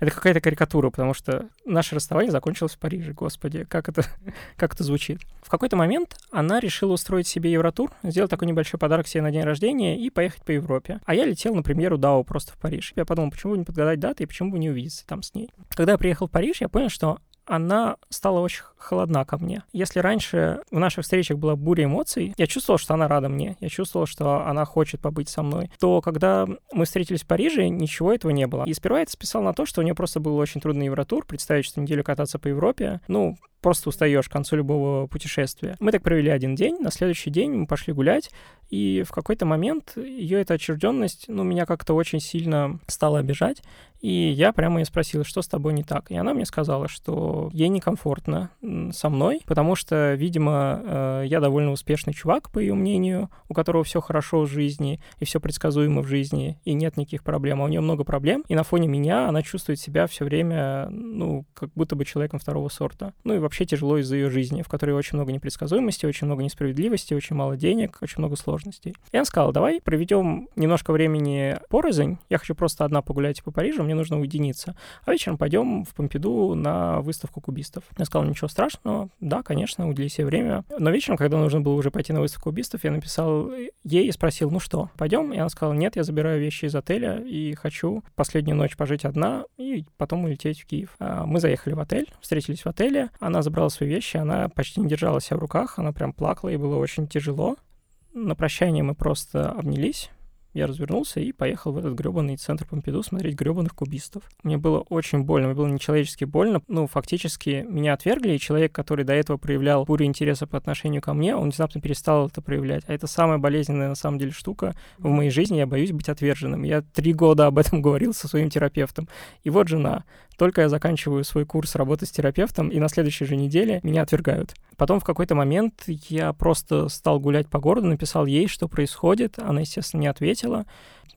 Это какая-то карикатура, потому что наше расставание закончилось в Париже. Господи, как это, [laughs] как это звучит. В какой-то момент она решила устроить себе Евротур, сделать такой небольшой подарок себе на день рождения и поехать по Европе. А я летел на премьеру Дао просто в Париж. Я подумал, почему бы не подгадать даты и почему бы не увидеться там с ней. Когда я приехал в Париж, я понял, что она стала очень холодна ко мне. Если раньше в наших встречах была буря эмоций, я чувствовал, что она рада мне, я чувствовал, что она хочет побыть со мной, то когда мы встретились в Париже, ничего этого не было. И сперва я это списал на то, что у нее просто был очень трудный Евротур, представить, что неделю кататься по Европе, ну, просто устаешь к концу любого путешествия. Мы так провели один день, на следующий день мы пошли гулять, и в какой-то момент ее эта отчужденность, ну, меня как-то очень сильно стала обижать, И я прямо ее спросил, что с тобой не так. И она мне сказала, что ей некомфортно со мной, потому что, видимо, э, я довольно успешный чувак, по ее мнению, у которого все хорошо в жизни и все предсказуемо в жизни, и нет никаких проблем. А у нее много проблем, и на фоне меня она чувствует себя все время, ну, как будто бы человеком второго сорта. Ну и вообще тяжело из-за ее жизни, в которой очень много непредсказуемости, очень много несправедливости, очень мало денег, очень много сложностей. И она сказала, давай проведем немножко времени порознь, я хочу просто одна погулять по Парижу, мне нужно уединиться. А вечером пойдем в Помпиду на выставку кубистов. Я сказал, ничего страшного, да, конечно, удели себе время. Но вечером, когда нужно было уже пойти на выставку кубистов, я написал ей и спросил, ну что, пойдем? И она сказала, нет, я забираю вещи из отеля и хочу последнюю ночь пожить одна и потом улететь в Киев. А мы заехали в отель, встретились в отеле, она забрала свои вещи, она почти не держала себя в руках, она прям плакала, и было очень тяжело. На прощание мы просто обнялись, я развернулся и поехал в этот гребаный центр Помпиду смотреть гребаных кубистов. Мне было очень больно, мне было нечеловечески больно. Ну, фактически меня отвергли, и человек, который до этого проявлял бурю интереса по отношению ко мне, он внезапно перестал это проявлять. А это самая болезненная на самом деле штука в моей жизни. Я боюсь быть отверженным. Я три года об этом [laughs] говорил со своим терапевтом. И вот жена. Только я заканчиваю свой курс работы с терапевтом, и на следующей же неделе меня отвергают. Потом в какой-то момент я просто стал гулять по городу, написал ей, что происходит. Она, естественно, не ответила.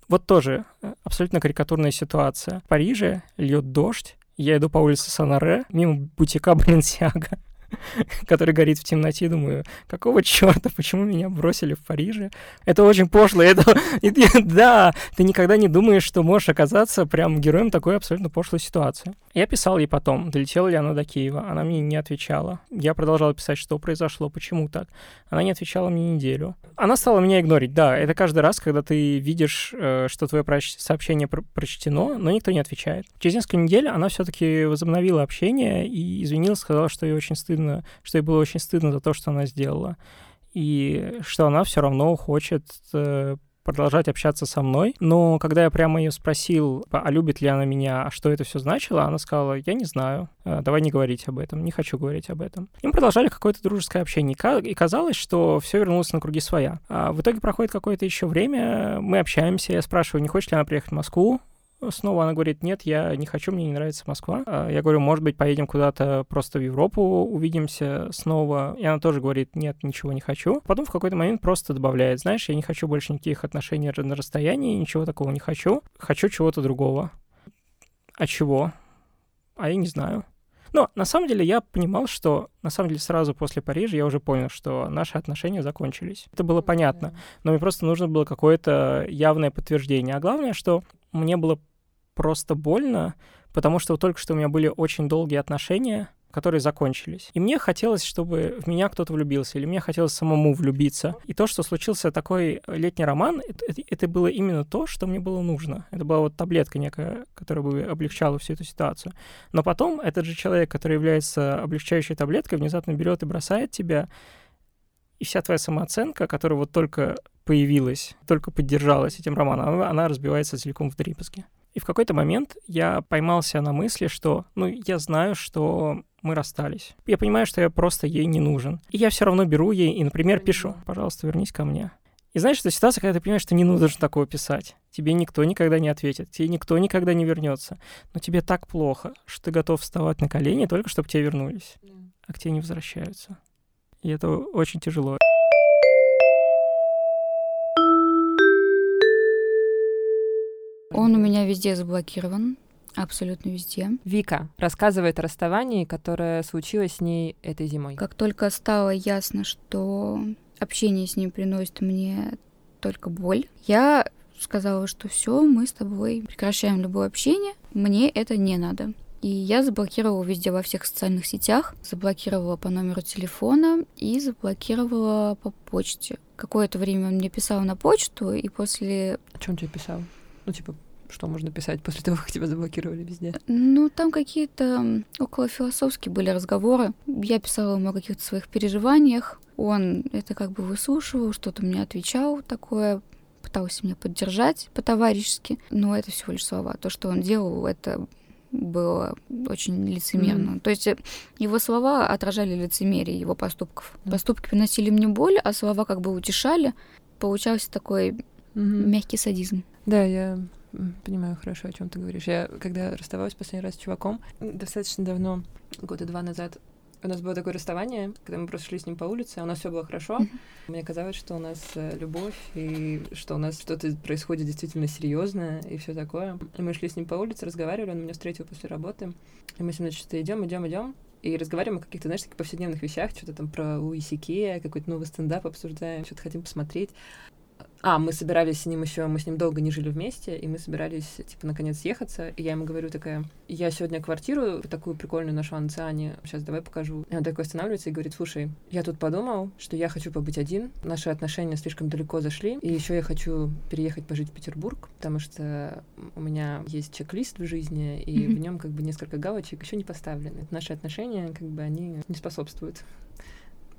Вот тоже э, абсолютно карикатурная ситуация. В Париже льет дождь, я иду по улице Санаре, мимо бутика [laughs] Баленсиага. [laughs] который горит в темноте, думаю, какого черта, почему меня бросили в Париже? Это очень пошло, это... [laughs] да, ты никогда не думаешь, что можешь оказаться прям героем такой абсолютно пошлой ситуации. Я писал ей потом, долетела ли она до Киева, она мне не отвечала. Я продолжал писать, что произошло, почему так. Она не отвечала мне неделю. Она стала меня игнорить, да, это каждый раз, когда ты видишь, э, что твое сообщение прочтено, но никто не отвечает. Через несколько недель она все-таки возобновила общение и извинилась, сказала, что ей очень стыдно стыдно, что ей было очень стыдно за то, что она сделала. И что она все равно хочет э, продолжать общаться со мной. Но когда я прямо ее спросил, а любит ли она меня, а что это все значило, она сказала, я не знаю, э, давай не говорить об этом, не хочу говорить об этом. И мы продолжали какое-то дружеское общение, и казалось, что все вернулось на круги своя. А в итоге проходит какое-то еще время, мы общаемся, я спрашиваю, не хочет ли она приехать в Москву, Снова она говорит, нет, я не хочу, мне не нравится Москва. А я говорю, может быть, поедем куда-то просто в Европу, увидимся снова. И она тоже говорит, нет, ничего не хочу. Потом в какой-то момент просто добавляет, знаешь, я не хочу больше никаких отношений на расстоянии, ничего такого не хочу. Хочу чего-то другого. А чего? А я не знаю. Но на самом деле я понимал, что на самом деле сразу после Парижа я уже понял, что наши отношения закончились. Это было понятно, но мне просто нужно было какое-то явное подтверждение. А главное, что мне было просто больно, потому что только что у меня были очень долгие отношения, которые закончились. И мне хотелось, чтобы в меня кто-то влюбился, или мне хотелось самому влюбиться. И то, что случился такой летний роман, это, это было именно то, что мне было нужно. Это была вот таблетка некая, которая бы облегчала всю эту ситуацию. Но потом этот же человек, который является облегчающей таблеткой, внезапно берет и бросает тебя, и вся твоя самооценка, которая вот только появилась, только поддержалась этим романом, она, разбивается целиком в дрипуске. И в какой-то момент я поймался на мысли, что, ну, я знаю, что мы расстались. Я понимаю, что я просто ей не нужен. И я все равно беру ей и, например, пишу, пожалуйста, вернись ко мне. И знаешь, это ситуация, когда ты понимаешь, что не нужно такого писать. Тебе никто никогда не ответит, тебе никто никогда не вернется. Но тебе так плохо, что ты готов вставать на колени только чтобы тебе вернулись. А к тебе не возвращаются. И это очень тяжело. Он у меня везде заблокирован. Абсолютно везде. Вика рассказывает о расставании, которое случилось с ней этой зимой. Как только стало ясно, что общение с ним приносит мне только боль, я сказала, что все, мы с тобой прекращаем любое общение, мне это не надо. И я заблокировала везде во всех социальных сетях, заблокировала по номеру телефона и заблокировала по почте. Какое-то время он мне писал на почту, и после... О чем тебе писал? Ну, типа, что можно писать после того, как тебя заблокировали везде? Ну, там какие-то около философские были разговоры. Я писала ему о каких-то своих переживаниях. Он это как бы выслушивал, что-то мне отвечал такое, пытался меня поддержать по-товарищески. Но это всего лишь слова. То, что он делал, это было очень лицемерно. Mm-hmm. То есть э, его слова отражали лицемерие его поступков. Mm-hmm. Поступки приносили мне боль, а слова как бы утешали. Получался такой mm-hmm. мягкий садизм. Да, я понимаю хорошо, о чем ты говоришь. Я когда расставалась последний раз с чуваком, достаточно давно, года два назад, у нас было такое расставание, когда мы просто шли с ним по улице, а у нас все было хорошо. Mm-hmm. Мне казалось, что у нас э, любовь и что у нас что-то происходит действительно серьезное и все такое. И мы шли с ним по улице, разговаривали, он меня встретил после работы, и мы с ним, значит, идем, идем, идем, и разговариваем о каких-то, знаешь, таких повседневных вещах, что-то там про Луи какой-то новый стендап обсуждаем, что-то хотим посмотреть. А, мы собирались с ним еще, мы с ним долго не жили вместе, и мы собирались, типа, наконец съехаться. И я ему говорю такая, я сегодня квартиру такую прикольную нашла на Циане, сейчас давай покажу. И он такой останавливается и говорит, слушай, я тут подумал, что я хочу побыть один, наши отношения слишком далеко зашли, и еще я хочу переехать пожить в Петербург, потому что у меня есть чек-лист в жизни, и mm-hmm. в нем как бы несколько галочек еще не поставлены. Наши отношения, как бы, они не способствуют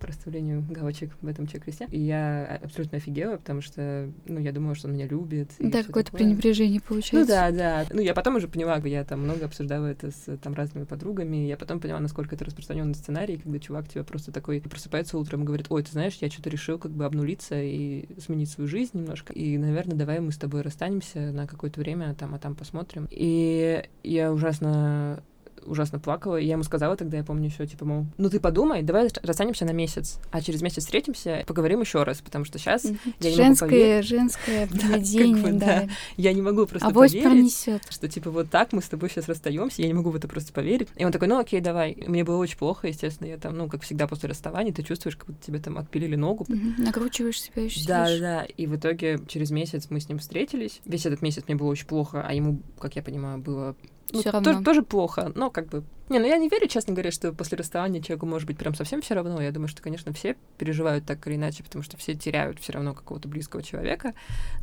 проставлению галочек в этом чек-листе. И я абсолютно офигела, потому что, ну, я думала, что он меня любит. Да, какое-то пренебрежение получается. Ну да, да. Ну, я потом уже поняла, я там много обсуждала это с там разными подругами, я потом поняла, насколько это распространенный сценарий, когда чувак тебя просто такой просыпается утром и говорит, ой, ты знаешь, я что-то решил как бы обнулиться и сменить свою жизнь немножко. И, наверное, давай мы с тобой расстанемся на какое-то время, там, а там посмотрим. И я ужасно ужасно плакала. И я ему сказала тогда, я помню еще, типа, мол, ну ты подумай, давай расстанемся на месяц, а через месяц встретимся, поговорим еще раз, потому что сейчас я не женское, могу поверить. Женское [laughs] поведение, да. Я не могу просто а поверить, что, типа, вот так мы с тобой сейчас расстаемся, я не могу в это просто поверить. И он такой, ну окей, давай. Мне было очень плохо, естественно, я там, ну, как всегда после расставания, ты чувствуешь, как будто тебе там отпилили ногу. Накручиваешь себя еще Да, да, и в итоге через месяц мы с ним встретились. Весь этот месяц мне было очень плохо, а ему, как я понимаю, было ну, все равно. Тоже, тоже плохо, но как бы... Не, ну я не верю, честно говоря, что после расставания человеку может быть прям совсем все равно. Я думаю, что, конечно, все переживают так или иначе, потому что все теряют все равно какого-то близкого человека.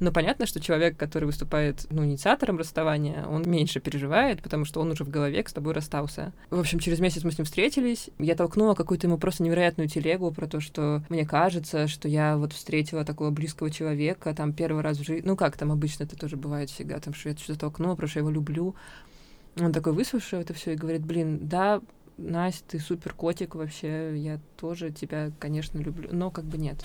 Но понятно, что человек, который выступает, ну, инициатором расставания, он меньше переживает, потому что он уже в голове с тобой расстался. В общем, через месяц мы с ним встретились. Я толкнула какую-то ему просто невероятную телегу про то, что мне кажется, что я вот встретила такого близкого человека, там, первый раз в жизни. Ну, как там обычно это тоже бывает всегда, там, что я что-то толкнула, потому что я его люблю. Он такой выслушал это все и говорит, блин, да, Настя, ты супер котик вообще, я тоже тебя, конечно, люблю, но как бы нет.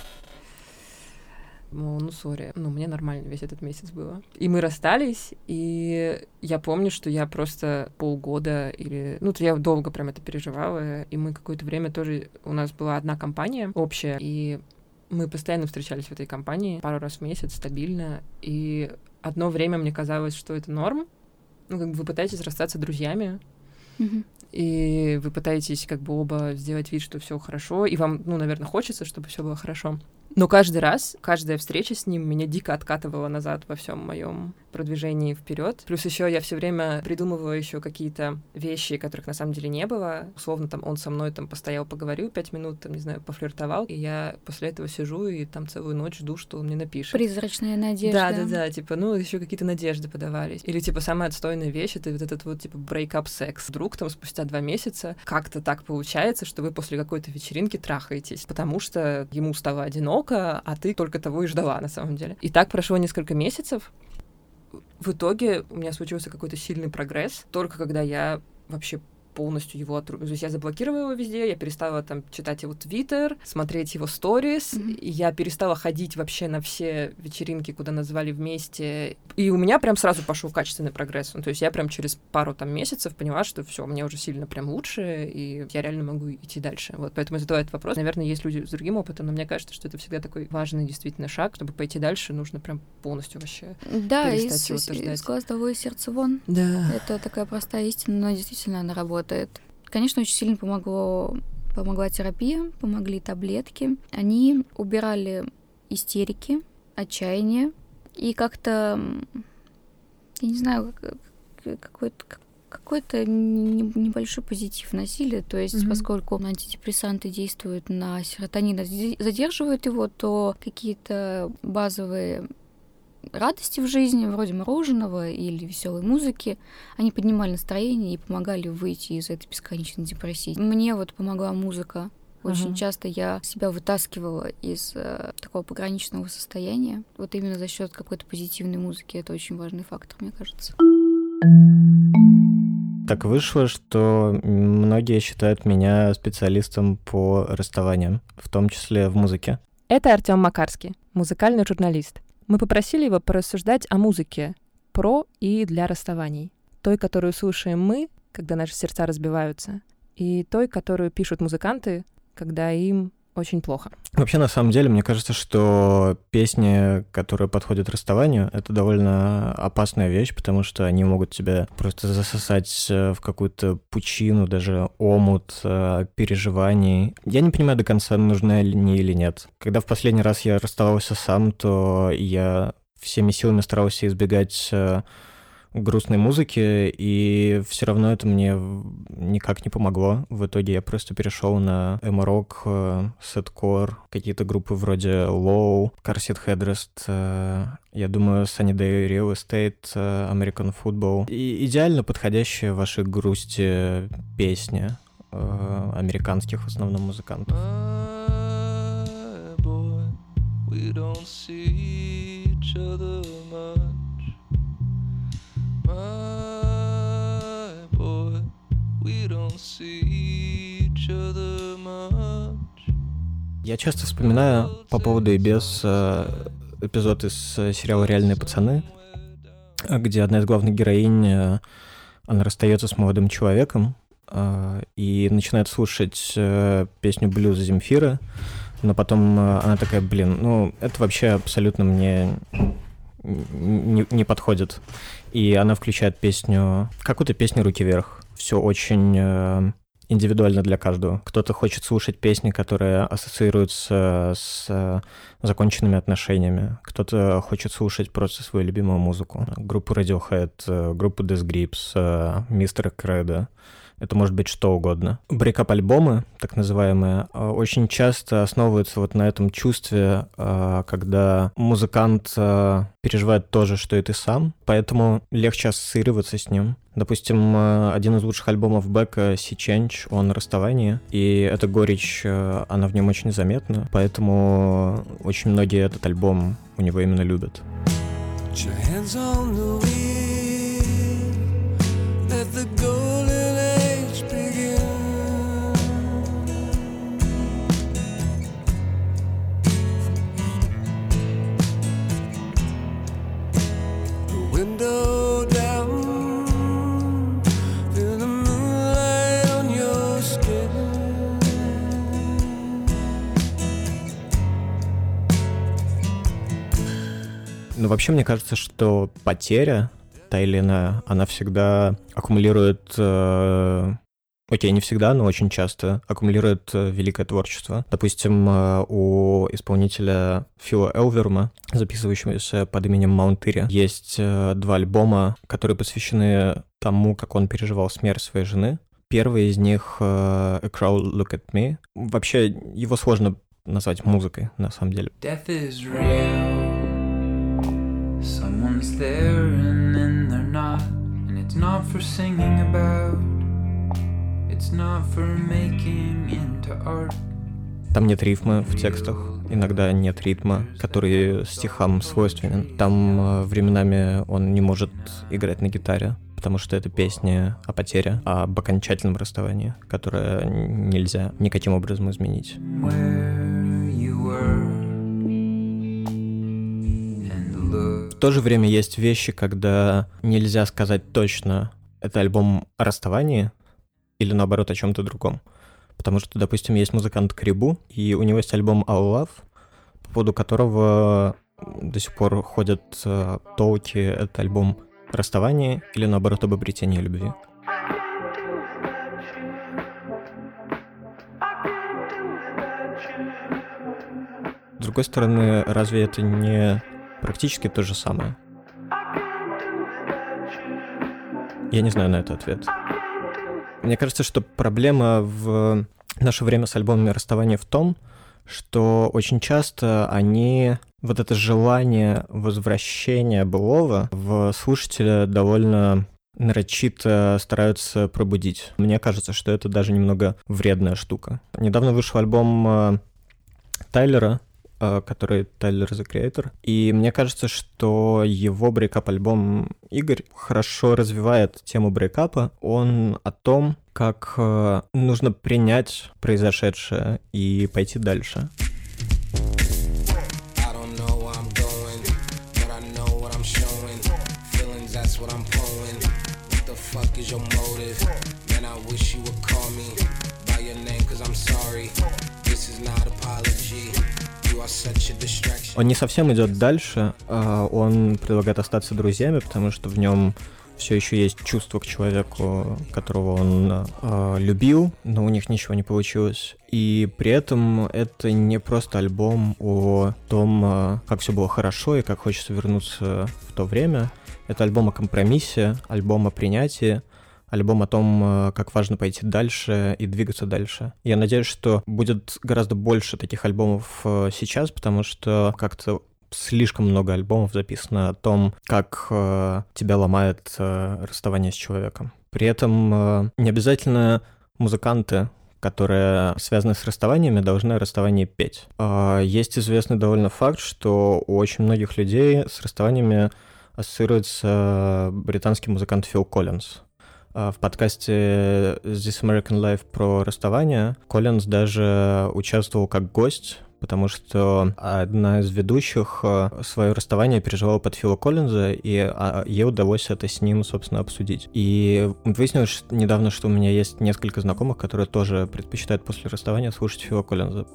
Мол, ну, сори, ну, мне нормально весь этот месяц было. И мы расстались, и я помню, что я просто полгода или... Ну, то я долго прям это переживала, и мы какое-то время тоже... У нас была одна компания общая, и мы постоянно встречались в этой компании пару раз в месяц, стабильно, и одно время мне казалось, что это норм, ну, как бы вы пытаетесь расстаться друзьями, mm-hmm. и вы пытаетесь как бы оба сделать вид, что все хорошо, и вам, ну, наверное, хочется, чтобы все было хорошо. Но каждый раз, каждая встреча с ним меня дико откатывала назад во всем моем продвижении вперед. Плюс еще я все время придумывала еще какие-то вещи, которых на самом деле не было. Условно, там он со мной там постоял, поговорил пять минут, там, не знаю, пофлиртовал, и я после этого сижу и там целую ночь жду, что он мне напишет. Призрачная надежда. Да, да, да, типа, ну, еще какие-то надежды подавались. Или, типа, самая отстойная вещь — это вот этот вот, типа, break-up секс. Вдруг там спустя два месяца как-то так получается, что вы после какой-то вечеринки трахаетесь, потому что ему стало одиноко, а ты только того и ждала, на самом деле. И так прошло несколько месяцев, в итоге у меня случился какой-то сильный прогресс, только когда я вообще полностью его отру... То есть я заблокировала его везде, я перестала там читать его твиттер, смотреть его сторис, mm-hmm. я перестала ходить вообще на все вечеринки, куда назвали вместе. И у меня прям сразу пошел качественный прогресс. Ну, то есть я прям через пару там месяцев поняла, что все, мне уже сильно прям лучше, и я реально могу идти дальше. Вот поэтому задала этот вопрос. Наверное, есть люди с другим опытом, но мне кажется, что это всегда такой важный действительно шаг, чтобы пойти дальше, нужно прям полностью вообще да, из, из, из глаз того и сердца вон. Да. Это такая простая истина, но действительно она работает работает. Конечно, очень сильно помогло, помогла терапия, помогли таблетки. Они убирали истерики, отчаяние и как-то, я не знаю, какой-то какой-то небольшой позитив носили, то есть mm-hmm. поскольку антидепрессанты действуют на серотонин, задерживают его, то какие-то базовые радости в жизни, вроде мороженого или веселой музыки, они поднимали настроение и помогали выйти из этой бесконечной депрессии. Мне вот помогла музыка. Очень uh-huh. часто я себя вытаскивала из э, такого пограничного состояния. Вот именно за счет какой-то позитивной музыки. Это очень важный фактор, мне кажется. Так вышло, что многие считают меня специалистом по расставаниям, в том числе в музыке. Это Артем Макарский, музыкальный журналист. Мы попросили его порассуждать о музыке про и для расставаний. Той, которую слушаем мы, когда наши сердца разбиваются, и той, которую пишут музыканты, когда им очень плохо. Вообще, на самом деле, мне кажется, что песни, которые подходят расставанию, это довольно опасная вещь, потому что они могут тебя просто засосать э, в какую-то пучину, даже омут э, переживаний. Я не понимаю до конца, нужны они или нет. Когда в последний раз я расставался сам, то я всеми силами старался избегать э, грустной музыки, и все равно это мне никак не помогло. В итоге я просто перешел на эмо-рок, э, сеткор, какие-то группы вроде Low, Car Headrest, э, я думаю, Sunny Day Real Estate, э, American Football. И идеально подходящие вашей грусти песни американских в основном музыкантов. We don't see each other much. Я часто вспоминаю по поводу и без э, эпизод из э, сериала «Реальные пацаны», где одна из главных героинь, э, она расстается с молодым человеком и начинает слушать песню блюза Земфира, но потом она такая, блин, ну это вообще абсолютно мне не, не подходит. И она включает песню, какую-то песню «Руки вверх». Все очень э, индивидуально для каждого. Кто-то хочет слушать песни, которые ассоциируются с э, законченными отношениями. Кто-то хочет слушать просто свою любимую музыку. Группу Radiohead, э, группу Death Grips, Мистер Кредо это может быть что угодно. Брейкап-альбомы, так называемые, э, очень часто основываются вот на этом чувстве, э, когда музыкант э, переживает то же, что и ты сам, поэтому легче ассоциироваться с ним. Допустим, один из лучших альбомов Бека «Sea Change», он расставание, и эта горечь, она в нем очень заметна, поэтому очень многие этот альбом у него именно любят. Put your hands on the wheel, let the golden Ну, вообще, мне кажется, что потеря, та или иная, она всегда аккумулирует э, окей, не всегда, но очень часто аккумулирует э, великое творчество. Допустим, э, у исполнителя Фила Элверма, записывающегося под именем Маунтыри, есть э, два альбома, которые посвящены тому, как он переживал смерть своей жены. Первый из них A Crowd Look at Me. Вообще, его сложно назвать музыкой, на самом деле. Death is real. Someone's there and then they're not, and it's not for singing about. It's not for making into art. Там нет рифма в текстах, иногда нет ритма, который стихам свойственен. Там э, временами он не может играть на гитаре, потому что это песня о потере, об окончательном расставании, которое нельзя никаким образом изменить. То же время есть вещи, когда нельзя сказать точно, это альбом о расставании или наоборот о чем-то другом. Потому что, допустим, есть музыкант Крибу, и у него есть альбом All Love, по поводу которого до сих пор ходят э, толки, это альбом расставания или наоборот об обретении любви. С другой стороны, разве это не Практически то же самое. Я не знаю на это ответ. Мне кажется, что проблема в наше время с альбомами расставания в том, что очень часто они вот это желание возвращения былого в слушателя довольно нарочито стараются пробудить. Мне кажется, что это даже немного вредная штука. Недавно вышел альбом э, Тайлера который Tyler, The Creator. И мне кажется, что его breakup-альбом Igor хорошо развивает тему breakup а. Он о том, как э, нужно принять произошедшее и пойти дальше. Он не совсем идет дальше, а он предлагает остаться друзьями, потому что в нем все еще есть чувство к человеку, которого он э, любил, но у них ничего не получилось. И при этом это не просто альбом о том, э, как все было хорошо и как хочется вернуться в то время. Это альбом о компромиссе, альбом о принятии, альбом о том, э, как важно пойти дальше и двигаться дальше. Я надеюсь, что будет гораздо больше таких альбомов э, сейчас, потому что как-то слишком много альбомов записано о том, как э, тебя ломает расставание с человеком. При этом не обязательно музыканты которые связаны с расставаниями, должны расставание петь. Э, есть известный довольно факт, что у очень многих людей с расставаниями ассоциируется британский музыкант Фил Коллинз. Э, в подкасте This American Life про расставание Коллинз даже участвовал как гость потому что одна из ведущих э, свое расставание переживала под Фила Коллинза, и а, ей удалось это с ним, собственно, обсудить. И выяснилось недавно, что у меня есть несколько знакомых, которые тоже предпочитают после расставания слушать Фила Коллинза.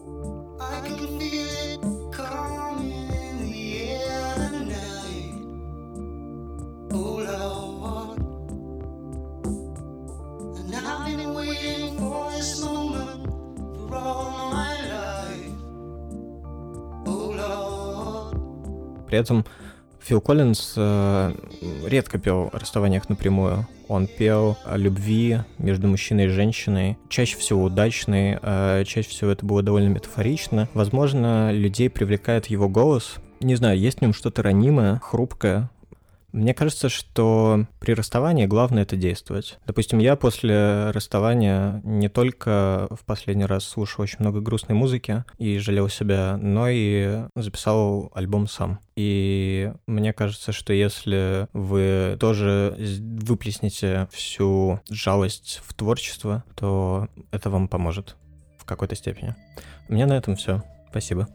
При этом Фил Коллинз э, редко пел о расставаниях напрямую. Он пел о любви между мужчиной и женщиной, чаще всего удачной, э, чаще всего это было довольно метафорично. Возможно, людей привлекает его голос. Не знаю, есть в нем что-то ранимое, хрупкое, мне кажется, что при расставании главное это действовать. Допустим, я после расставания не только в последний раз слушал очень много грустной музыки и жалел себя, но и записал альбом сам. И мне кажется, что если вы тоже выплеснете всю жалость в творчество, то это вам поможет в какой-то степени. У меня на этом все. Спасибо.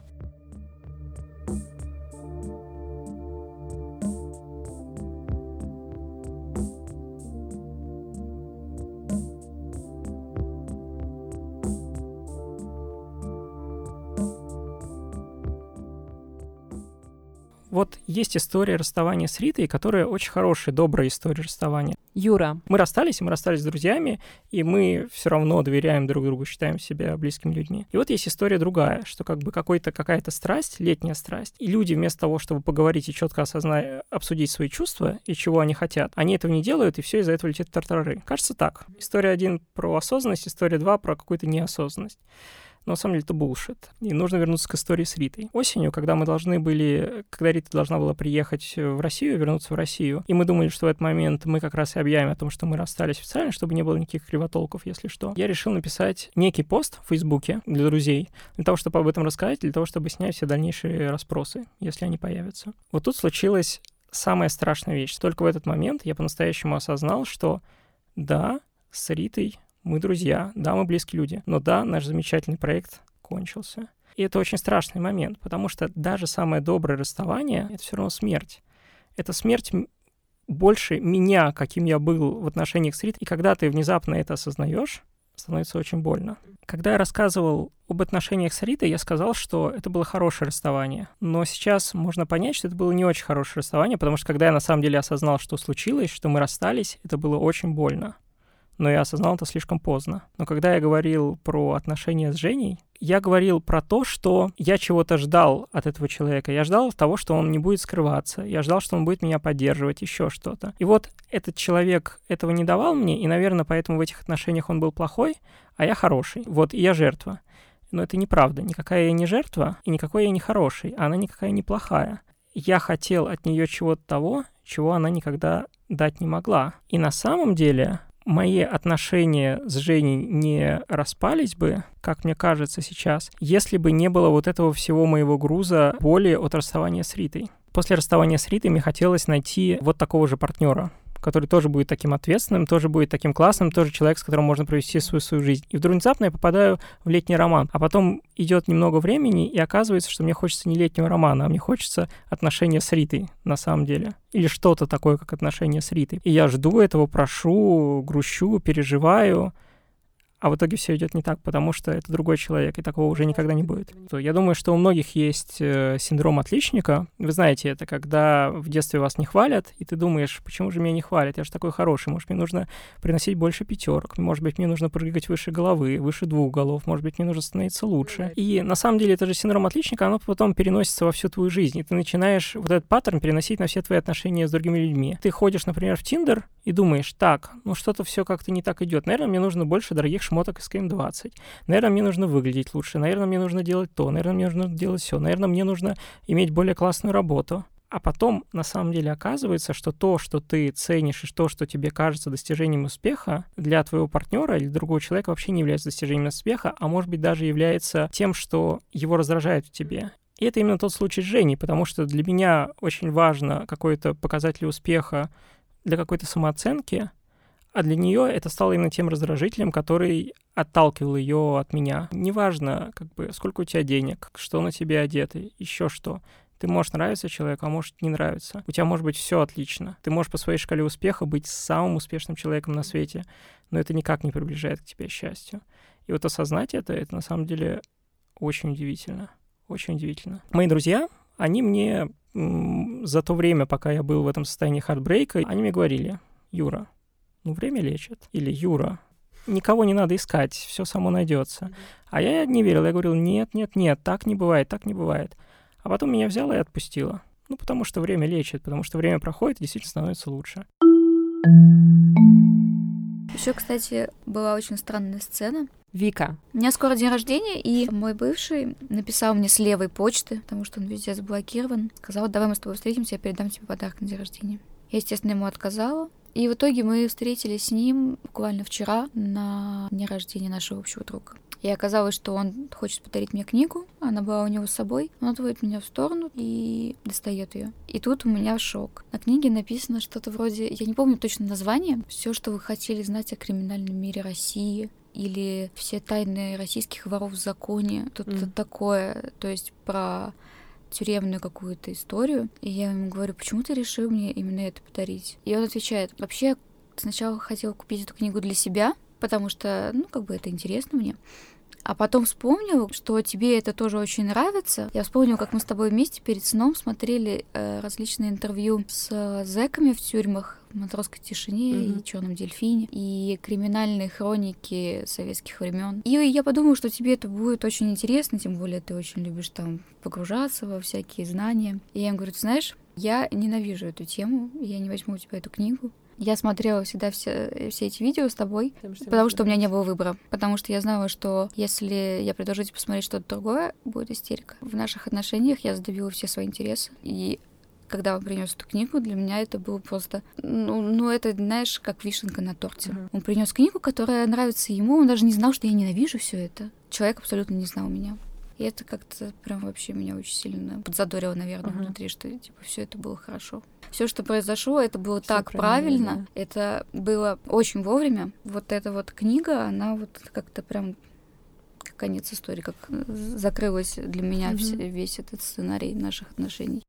Вот есть история расставания с Ритой, которая очень хорошая, добрая история расставания. Юра. Мы расстались, мы расстались с друзьями, и мы все равно доверяем друг другу, считаем себя близкими людьми. И вот есть история другая, что как бы какой-то какая-то страсть, летняя страсть, и люди вместо того, чтобы поговорить и четко осознать, обсудить свои чувства и чего они хотят, они этого не делают, и все из-за этого летит тартарары. Кажется так. История один про осознанность, история два про какую-то неосознанность но на самом деле это булшит. И нужно вернуться к истории с Ритой. Осенью, когда мы должны были, когда Рита должна была приехать в Россию, вернуться в Россию, и мы думали, что в этот момент мы как раз и объявим о том, что мы расстались официально, чтобы не было никаких кривотолков, если что. Я решил написать некий пост в Фейсбуке для друзей, для того, чтобы об этом рассказать, для того, чтобы снять все дальнейшие расспросы, если они появятся. Вот тут случилась самая страшная вещь. Только в этот момент я по-настоящему осознал, что да, с Ритой мы друзья, да, мы близкие люди, но да, наш замечательный проект кончился. И это очень страшный момент, потому что даже самое доброе расставание — это все равно смерть. Это смерть больше меня, каким я был в отношениях с Рит. И когда ты внезапно это осознаешь, становится очень больно. Когда я рассказывал об отношениях с Ритой, я сказал, что это было хорошее расставание. Но сейчас можно понять, что это было не очень хорошее расставание, потому что когда я на самом деле осознал, что случилось, что мы расстались, это было очень больно но я осознал это слишком поздно. Но когда я говорил про отношения с Женей, я говорил про то, что я чего-то ждал от этого человека. Я ждал того, что он не будет скрываться. Я ждал, что он будет меня поддерживать, еще что-то. И вот этот человек этого не давал мне, и, наверное, поэтому в этих отношениях он был плохой, а я хороший. Вот, и я жертва. Но это неправда. Никакая я не жертва, и никакой я не хороший, а она никакая не плохая. Я хотел от нее чего-то того, чего она никогда дать не могла. И на самом деле мои отношения с Женей не распались бы, как мне кажется сейчас, если бы не было вот этого всего моего груза боли от расставания с Ритой. После расставания с Ритой мне хотелось найти вот такого же партнера, который тоже будет таким ответственным, тоже будет таким классным, тоже человек, с которым можно провести свою, свою жизнь. И вдруг внезапно я попадаю в летний роман. А потом идет немного времени, и оказывается, что мне хочется не летнего романа, а мне хочется отношения с Ритой на самом деле. Или что-то такое, как отношения с Ритой. И я жду этого, прошу, грущу, переживаю а в итоге все идет не так, потому что это другой человек, и такого уже никогда не будет. Я думаю, что у многих есть э, синдром отличника. Вы знаете, это когда в детстве вас не хвалят, и ты думаешь, почему же меня не хвалят? Я же такой хороший, может, мне нужно приносить больше пятерок, может быть, мне нужно прыгать выше головы, выше двух голов, может быть, мне нужно становиться лучше. И на самом деле это же синдром отличника, оно потом переносится во всю твою жизнь, и ты начинаешь вот этот паттерн переносить на все твои отношения с другими людьми. Ты ходишь, например, в Тиндер и думаешь, так, ну что-то все как-то не так идет. Наверное, мне нужно больше дорогих шмоток из КМ-20. Наверное, мне нужно выглядеть лучше. Наверное, мне нужно делать то. Наверное, мне нужно делать все. Наверное, мне нужно иметь более классную работу. А потом, на самом деле, оказывается, что то, что ты ценишь, и то, что тебе кажется достижением успеха, для твоего партнера или другого человека вообще не является достижением успеха, а может быть даже является тем, что его раздражает в тебе. И это именно тот случай с Женей, потому что для меня очень важно какой-то показатель успеха для какой-то самооценки, а для нее это стало именно тем раздражителем, который отталкивал ее от меня. Неважно, как бы, сколько у тебя денег, что на тебе одето, еще что. Ты можешь нравиться человеку, а может не нравиться. У тебя может быть все отлично. Ты можешь по своей шкале успеха быть самым успешным человеком на свете, но это никак не приближает к тебе счастью. И вот осознать это, это на самом деле очень удивительно. Очень удивительно. Мои друзья, они мне за то время, пока я был в этом состоянии хардбрейка, они мне говорили, Юра, ну, время лечит. Или Юра, никого не надо искать, все само найдется. А я не верил, я говорил, нет, нет, нет, так не бывает, так не бывает. А потом меня взяло и отпустило. Ну, потому что время лечит, потому что время проходит и действительно становится лучше. Еще, кстати, была очень странная сцена. Вика. У меня скоро день рождения, и мой бывший написал мне с левой почты, потому что он везде заблокирован. Сказал, давай мы с тобой встретимся, я передам тебе подарок на день рождения. Я, естественно, ему отказала. И в итоге мы встретились с ним буквально вчера на дне рождения нашего общего друга. И оказалось, что он хочет подарить мне книгу, она была у него с собой. Он отводит меня в сторону и достает ее. И тут у меня шок. На книге написано что-то вроде, я не помню точно название, все, что вы хотели знать о криминальном мире России, или все тайны российских воров в законе, тут mm. такое, то есть про тюремную какую-то историю. И я ему говорю, почему ты решил мне именно это подарить? И он отвечает, вообще сначала хотел купить эту книгу для себя, потому что, ну, как бы это интересно мне. А потом вспомнил, что тебе это тоже очень нравится. Я вспомнил, как мы с тобой вместе перед сном смотрели э, различные интервью с э, зэками в тюрьмах матросской тишине mm-hmm. и черном дельфине и криминальные хроники советских времен. И я подумала, что тебе это будет очень интересно, тем более ты очень любишь там погружаться во всякие знания. И я им говорю, ты знаешь, я ненавижу эту тему, я не возьму у тебя эту книгу, я смотрела всегда все, все эти видео с тобой, потому что, потому что у меня не было выбора. Потому что я знала, что если я предложу тебе посмотреть что-то другое, будет истерика. В наших отношениях я задавила все свои интересы. И когда он принес эту книгу, для меня это было просто, ну, ну это, знаешь, как вишенка на торте. Uh-huh. Он принес книгу, которая нравится ему, он даже не знал, что я ненавижу все это. Человек абсолютно не знал меня. И это как-то прям вообще меня очень сильно подзадорило, наверное, uh-huh. внутри, что типа все это было хорошо. Все, что произошло, это было Всё так правильно, правильно да. это было очень вовремя. Вот эта вот книга, она вот как-то прям как конец истории, как закрылась для меня uh-huh. весь этот сценарий наших отношений.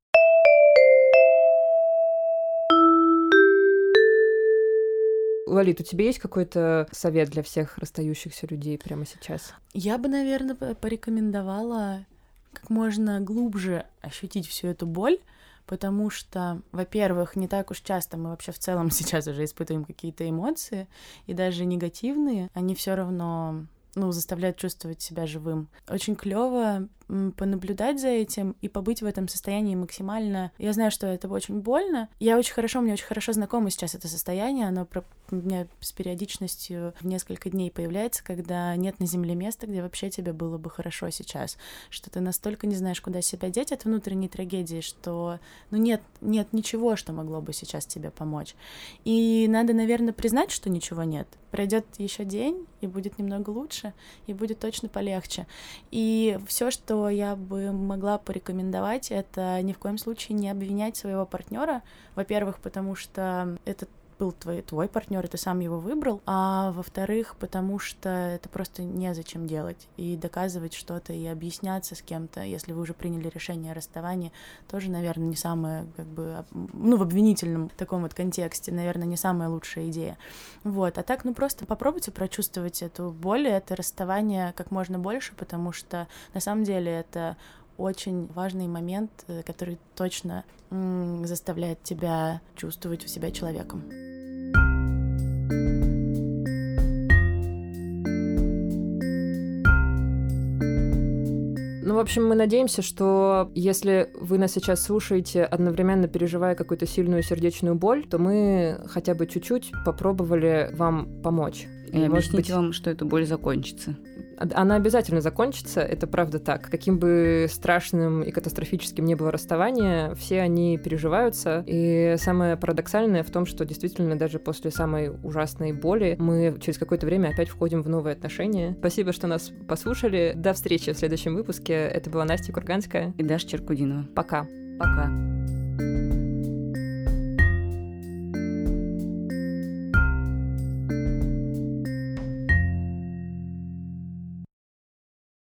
Лолит, у тебя есть какой-то совет для всех расстающихся людей прямо сейчас? Я бы, наверное, порекомендовала как можно глубже ощутить всю эту боль, потому что, во-первых, не так уж часто мы вообще в целом [laughs] сейчас уже испытываем какие-то эмоции, и даже негативные, они все равно ну, заставляют чувствовать себя живым. Очень клево понаблюдать за этим и побыть в этом состоянии максимально. Я знаю, что это очень больно. Я очень хорошо, мне очень хорошо знакомо сейчас это состояние. Оно у меня с периодичностью в несколько дней появляется, когда нет на земле места, где вообще тебе было бы хорошо сейчас. Что ты настолько не знаешь, куда себя деть от внутренней трагедии, что ну нет, нет ничего, что могло бы сейчас тебе помочь. И надо, наверное, признать, что ничего нет. Пройдет еще день, и будет немного лучше, и будет точно полегче. И все, что я бы могла порекомендовать, это ни в коем случае не обвинять своего партнера. Во-первых, потому что это был твой, твой партнер, и ты сам его выбрал, а во-вторых, потому что это просто незачем делать, и доказывать что-то, и объясняться с кем-то, если вы уже приняли решение о расставании, тоже, наверное, не самое, как бы, ну, в обвинительном таком вот контексте, наверное, не самая лучшая идея. Вот, а так, ну, просто попробуйте прочувствовать эту боль, это расставание как можно больше, потому что на самом деле это очень важный момент, э, который точно заставляет тебя чувствовать у себя человеком. Ну, в общем, мы надеемся, что если вы нас сейчас слушаете, одновременно переживая какую-то сильную сердечную боль, то мы хотя бы чуть-чуть попробовали вам помочь. И, и может быть вам, что эта боль закончится. Она обязательно закончится, это правда так. Каким бы страшным и катастрофическим ни было расставание, все они переживаются. И самое парадоксальное в том, что действительно даже после самой ужасной боли мы через какое-то время опять входим в новые отношения. Спасибо, что нас послушали. До встречи в следующем выпуске. Это была Настя Курганская и Даша Черкудинова. Пока. Пока.